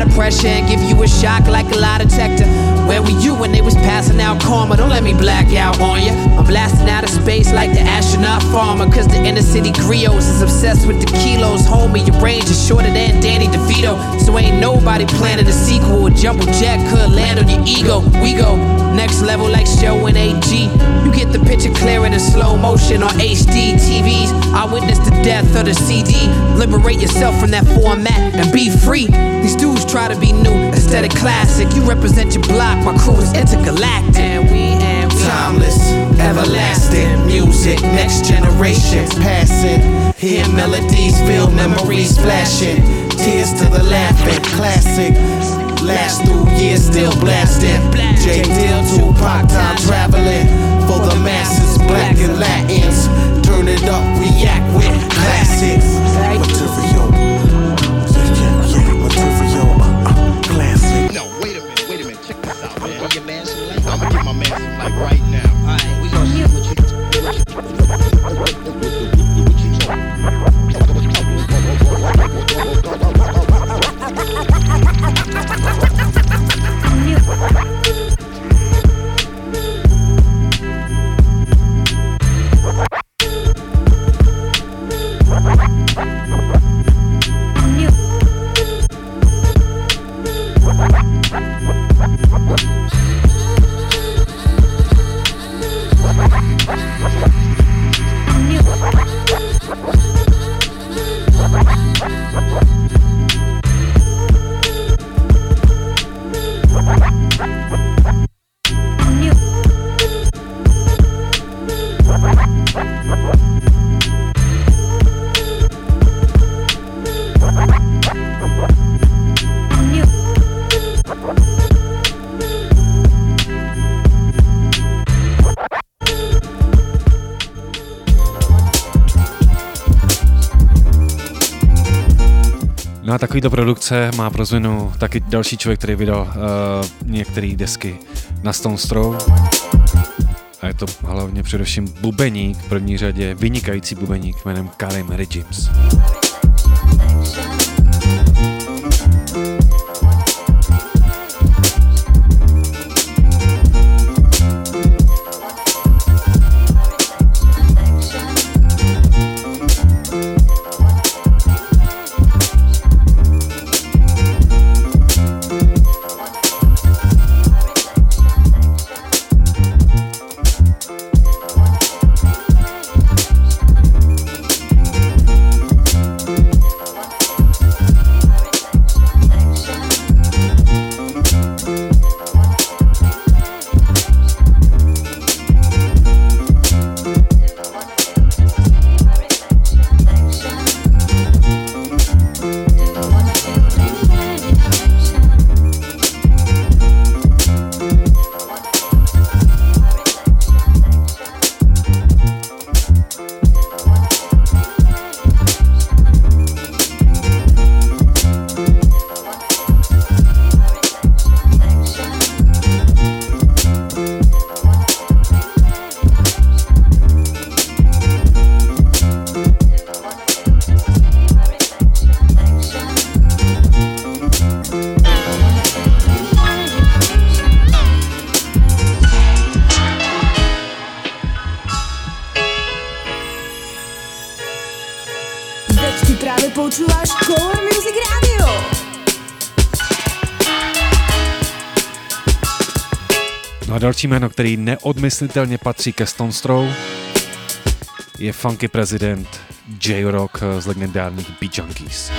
Apply the pressure and give you a shock like a lie detector. Where were you when they was passing out karma? Don't let me black out on you. I'm blasting out of space like the astronaut farmer. Cause the inner city griots is obsessed with the kilos. Homie, your range is shorter than Danny DeVito. So ain't nobody planning a sequel. A jumbo jet could land on your ego. We go next level like showing 8G. You get the picture clear in slow motion on HD TVs. I witnessed the death of the CD. Liberate yourself from that format and be free. These dudes try to be new instead of classic. You represent your block, my crew is intergalactic. And we and Timeless, everlasting music, next generation passing. Hear melodies, feel memories flashing. Tears to the laughing, classic. Last through years, still blasting. J. Dill, Tupac, time traveling. For the masses, black and Latins. Turn it up, react with classics. My man some light right now. All right, we gonna see what you. No takovýto produkce má pro změnu taky další člověk, který vydal uh, některé desky na Stone Throw. A je to hlavně především bubeník, v první řadě vynikající bubeník jménem Kali Mary James. Další jméno, který neodmyslitelně patří ke Stone Throw, je funky prezident J-Rock z legendárních Beat Junkies.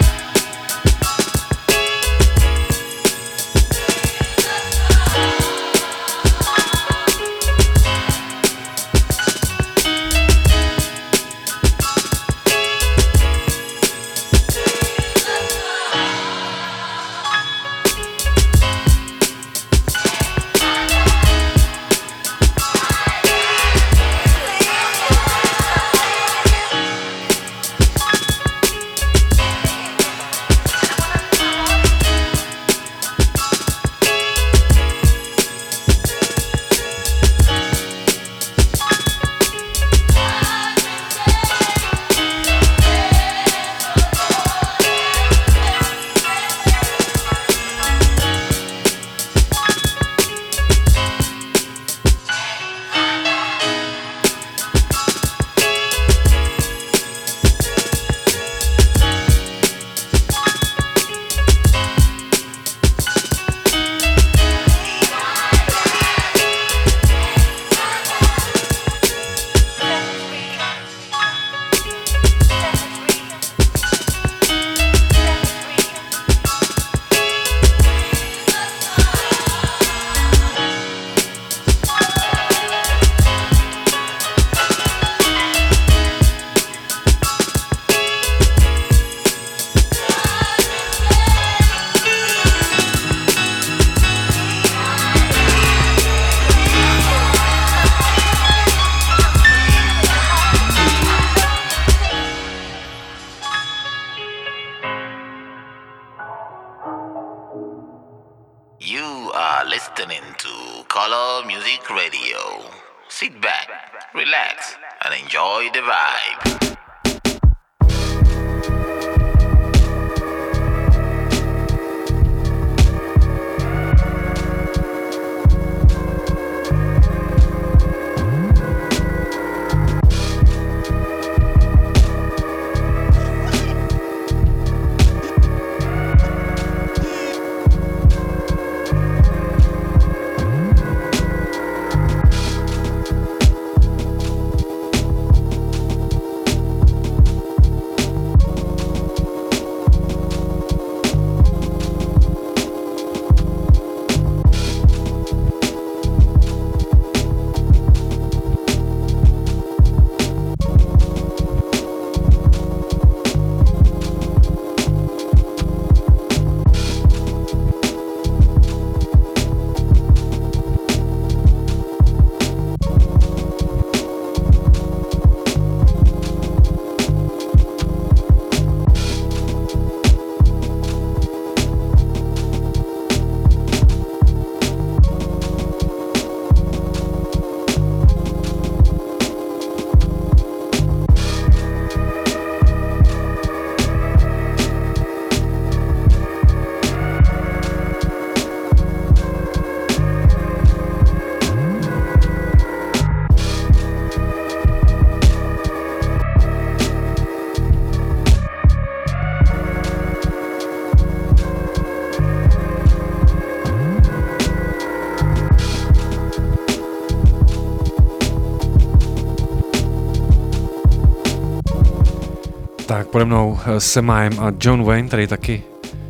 Pode mnou eh, Semaim a John Wayne, tady taky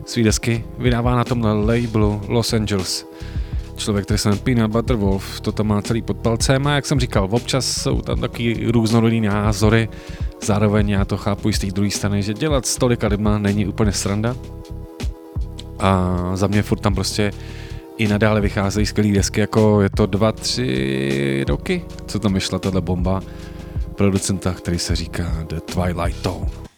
svý desky, vydává na tomhle labelu Los Angeles. Člověk, který se jmenuje Peanut Butter Wolf, to tam má celý pod palcem a jak jsem říkal, občas jsou tam taky různorodý názory, zároveň já to chápu i z té druhé strany, že dělat s tolika lidma není úplně sranda. A za mě furt tam prostě i nadále vycházejí skvělé desky, jako je to dva, tři roky, co tam vyšla tahle bomba producenta, který se říká The Twilight Tone.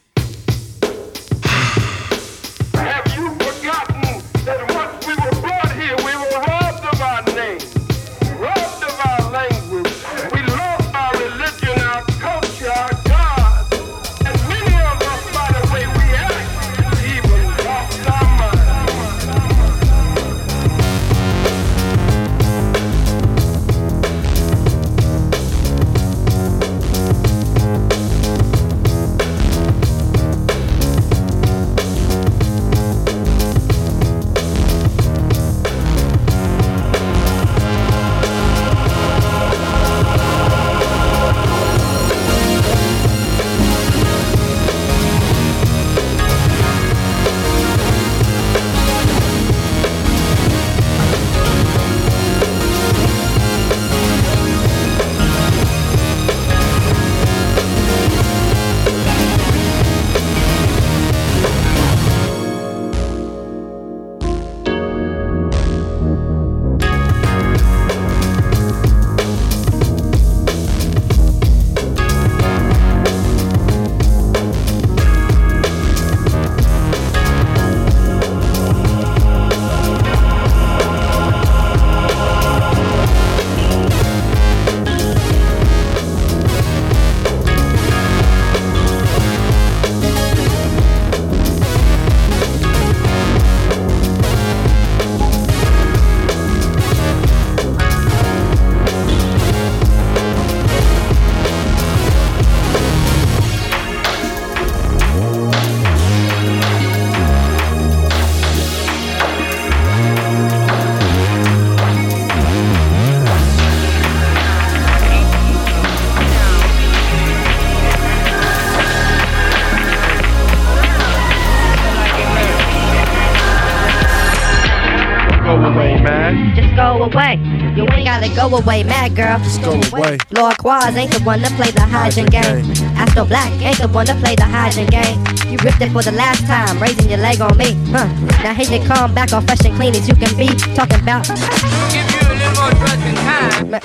Go away, mad girl. Just go away. Lord Quas ain't the one to play the hydrant game. Astro Black ain't the one to play the hydrant game. You ripped it for the last time, raising your leg on me. Huh. Now here you come back all fresh and clean as you can be. Talking about. Give you a little more trust and time.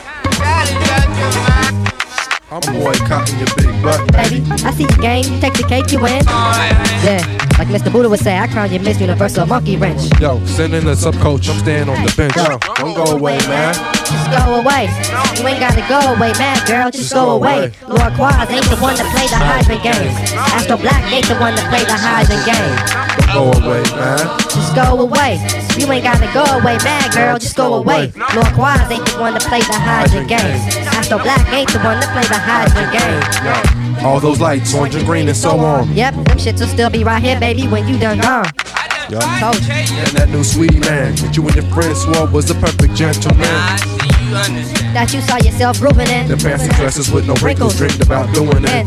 I'm boycotting your big butt, baby. I see your game, you take the cake you win. Yeah. Like Mr. Buddha would say, I crown you Miss Universal Monkey Wrench. Yo, send in the subcoach. I'm staying on the bench. Yo, don't go away, man. Just go away. You ain't gotta go away, man, girl. Just go away. Lord Quas ain't the one to play the hydrant game. Astro Black ain't the one to play the hydrant game. Go away, man. Just go away. You ain't gotta go away, man, girl. Just go away. Lord Quas ain't the one to play the hydrant game. Astro Black ain't the one to play the hydrant game. All those lights, orange and green and so on. Yep, them shits will still be right here, baby, when you done gone. Yo. And that new sweetie man that you and your friends swore was the perfect gentleman. That you saw yourself grooving in. The fancy dresses with no wrinkles, dreamed about doing it.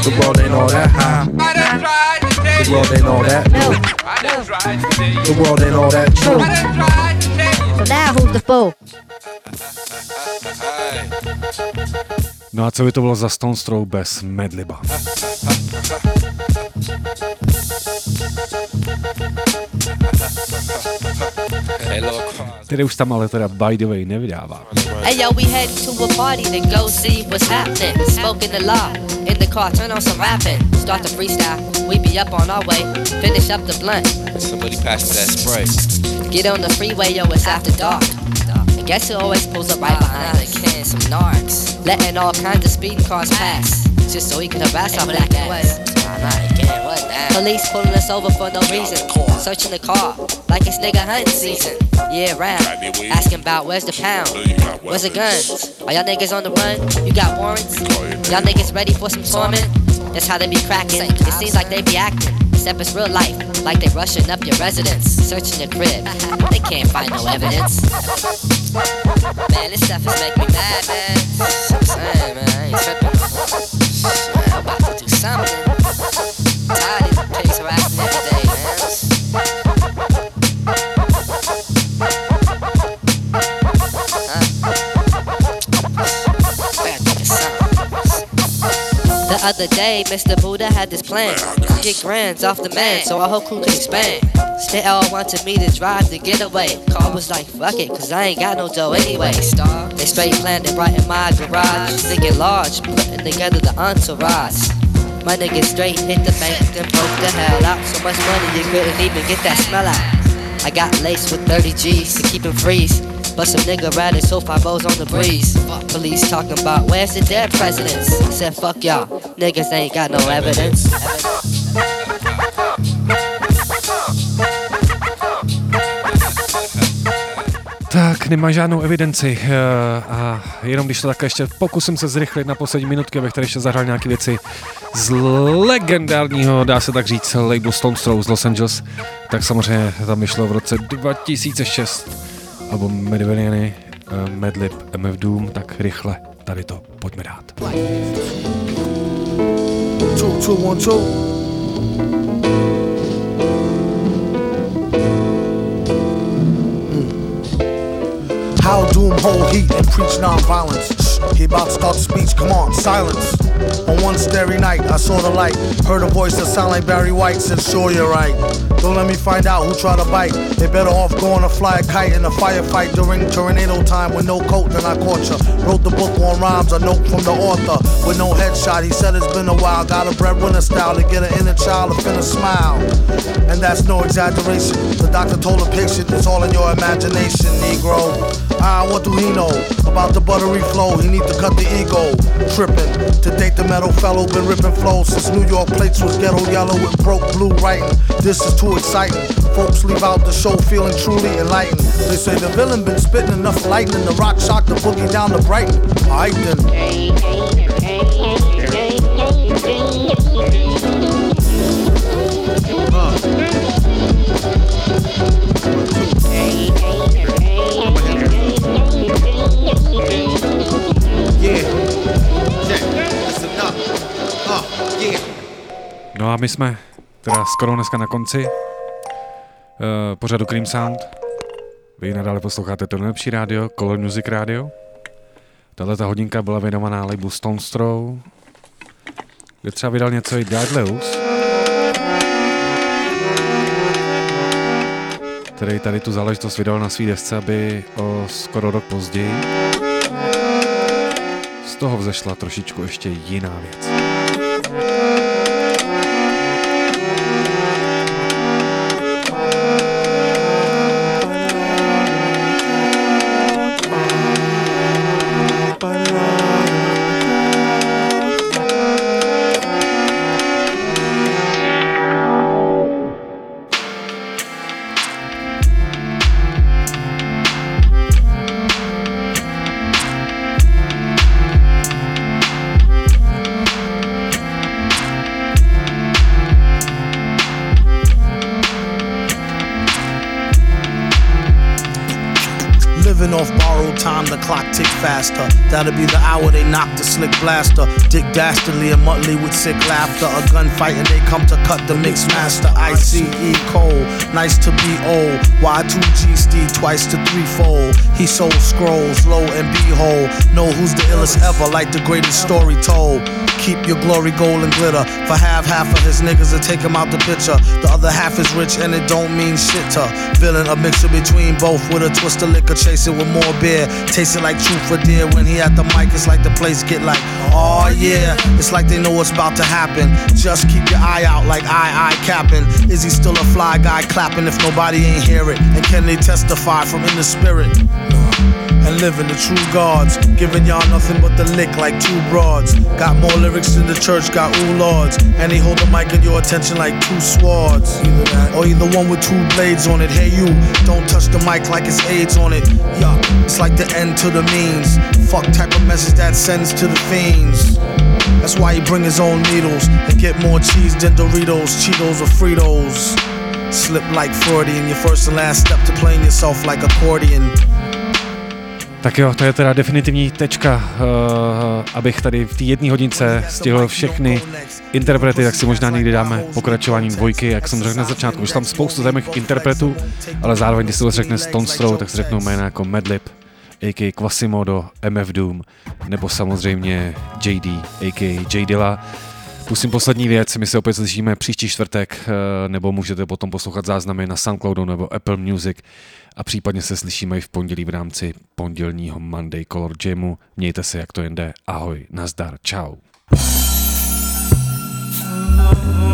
The world ain't all that high. but i tried to paint The world ain't all that new. The world ain't all that true. So now who's the fool? No a co by to bylo za Stones Throw bez Madliba? Který už tam ale teda by the way nevydává. Hey yo, we head to a party to go see what's happening. Smoking the law in the car, turn on some rapping. Start the freestyle, we be up on our way. Finish up the blunt. Somebody pass me that spray. Get on the freeway, yo, it's after dark. And guess who always pulls up right behind the can? Some narcs. Letting all kinds of speeding cars pass. Just so he can harass our black ass. Police pulling us over for no reason. Searching the car like it's nigga hunting season. Yeah, round. Asking about where's the pound? Where's the guns? Are y'all niggas on the run? You got warrants? Y'all niggas ready for some torment? That's how they be cracking. It seems like they be acting. Except it's real life, like they rushing up your residence, searching your crib. They can't find no evidence. Man, this stuff is making me mad, man. I'm saying, man, I ain't tripping. I'm about to do something. The other day, Mr. Buddha had this plan get grands off the man so our whole crew could expand. They all wanted me to drive the getaway. Car was like, fuck it, cause I ain't got no dough anyway. They straight planned it right in my garage. Thinking large, putting together the entourage. My niggas straight hit the bank, then broke the hell out. So much money you couldn't even get that smell out. I got laced with 30 G's to keep him freeze. But some nigga riding so five O's on the breeze. Police talking about where's the dead presidents? Said fuck y'all, niggas ain't got no evidence. Tak, nemá žádnou evidenci eh, a jenom když to takhle ještě pokusím se zrychlit na poslední minutky, abych tady ještě zahrál nějaké věci z legendárního, dá se tak říct, labelu Stone Throw z Los Angeles, tak samozřejmě tam vyšlo v roce 2006 album Medivaniany, uh, Madlib, MF Doom, tak rychle tady to pojďme dát. Two, two, one, two. How doom hold heat and preach non-violence. He about to start the speech. Come on, silence. On one starry night, I saw the light. Heard a voice that sound like Barry White. Said, sure you're right. Don't let me find out who tried to bite. They better off going to fly a kite in a firefight during tornado time with no coat. Then I caught ya. Wrote the book on rhymes. A note from the author with no headshot. He said it's been a while. Got a breadwinner style to get an inner child to finna smile. And that's no exaggeration. The doctor told the patient it's all in your imagination, Negro. Ah, what do he know about the buttery flow? He need to cut the ego. Tripping to date the metal fellow been ripping flows since New York plates was ghetto yellow with broke blue writing. This is too exciting. Folks leave out the show feeling truly enlightened. They say the villain been spitting enough lightning. to rock shock the boogie down to Brighton. Alright then. No a my jsme teda skoro dneska na konci uh, pořadu Cream Sound. Vy nadále posloucháte to nejlepší rádio, Color Music Radio. Tahle ta hodinka byla věnovaná labelu Stone Throw, kde třeba vydal něco i Deadleus, který tady tu záležitost vydal na svý desce, aby o skoro rok později z toho vzešla trošičku ještě jiná věc. Time the clock tick faster. That'll be the hour they knock the slick blaster. Dick Dastardly and Muttley with sick laughter. A gunfight and they come to cut the mix master. ICE Cole, nice to be old. Y2G Steve twice to threefold. He sold scrolls, low and behold. Know who's the illest ever, like the greatest story told. Keep your glory gold and glitter. For half, half of his niggas to take him out the picture. The other half is rich and it don't mean shit to. Villain, a mixture between both with a twist of liquor, chasing with more beer. Tasting like truth for dear. When he at the mic, it's like the place get like, oh yeah. It's like they know what's about to happen. Just keep your eye out like I, I capping. Is he still a fly guy clapping if nobody ain't hear it? And can they testify from in the spirit? And living the true gods. Giving y'all nothing but the lick like two broads. Got more lyrics in the church got ooh lords. And they hold the mic in your attention like two swords. Either that or either one with two blades on it. Hey you, don't touch the mic like it's AIDS on it. Yeah, it's like the end to the means. Fuck type of message that sends to the fiends. That's why he bring his own needles and get more cheese than Doritos, Cheetos, or Fritos. Slip like Freudian, your first and last step to playing yourself like accordion. Tak jo, to je teda definitivní tečka, uh, abych tady v té jedné hodince stihl všechny interprety, tak si možná někdy dáme pokračování dvojky, jak jsem řekl na začátku. Už tam spoustu zajímavých interpretů, ale zároveň, když se to řekne Stone Throw, tak se řeknou jména jako Madlib, a.k.a. Quasimodo, MF Doom, nebo samozřejmě JD, a.k.a. J Dilla. Pustím poslední věc, my se opět slyšíme příští čtvrtek, nebo můžete potom poslouchat záznamy na Soundcloudu nebo Apple Music a případně se slyšíme i v pondělí v rámci pondělního Monday Color Jamu. Mějte se, jak to jen jde. Ahoj, nazdar, čau. Maybe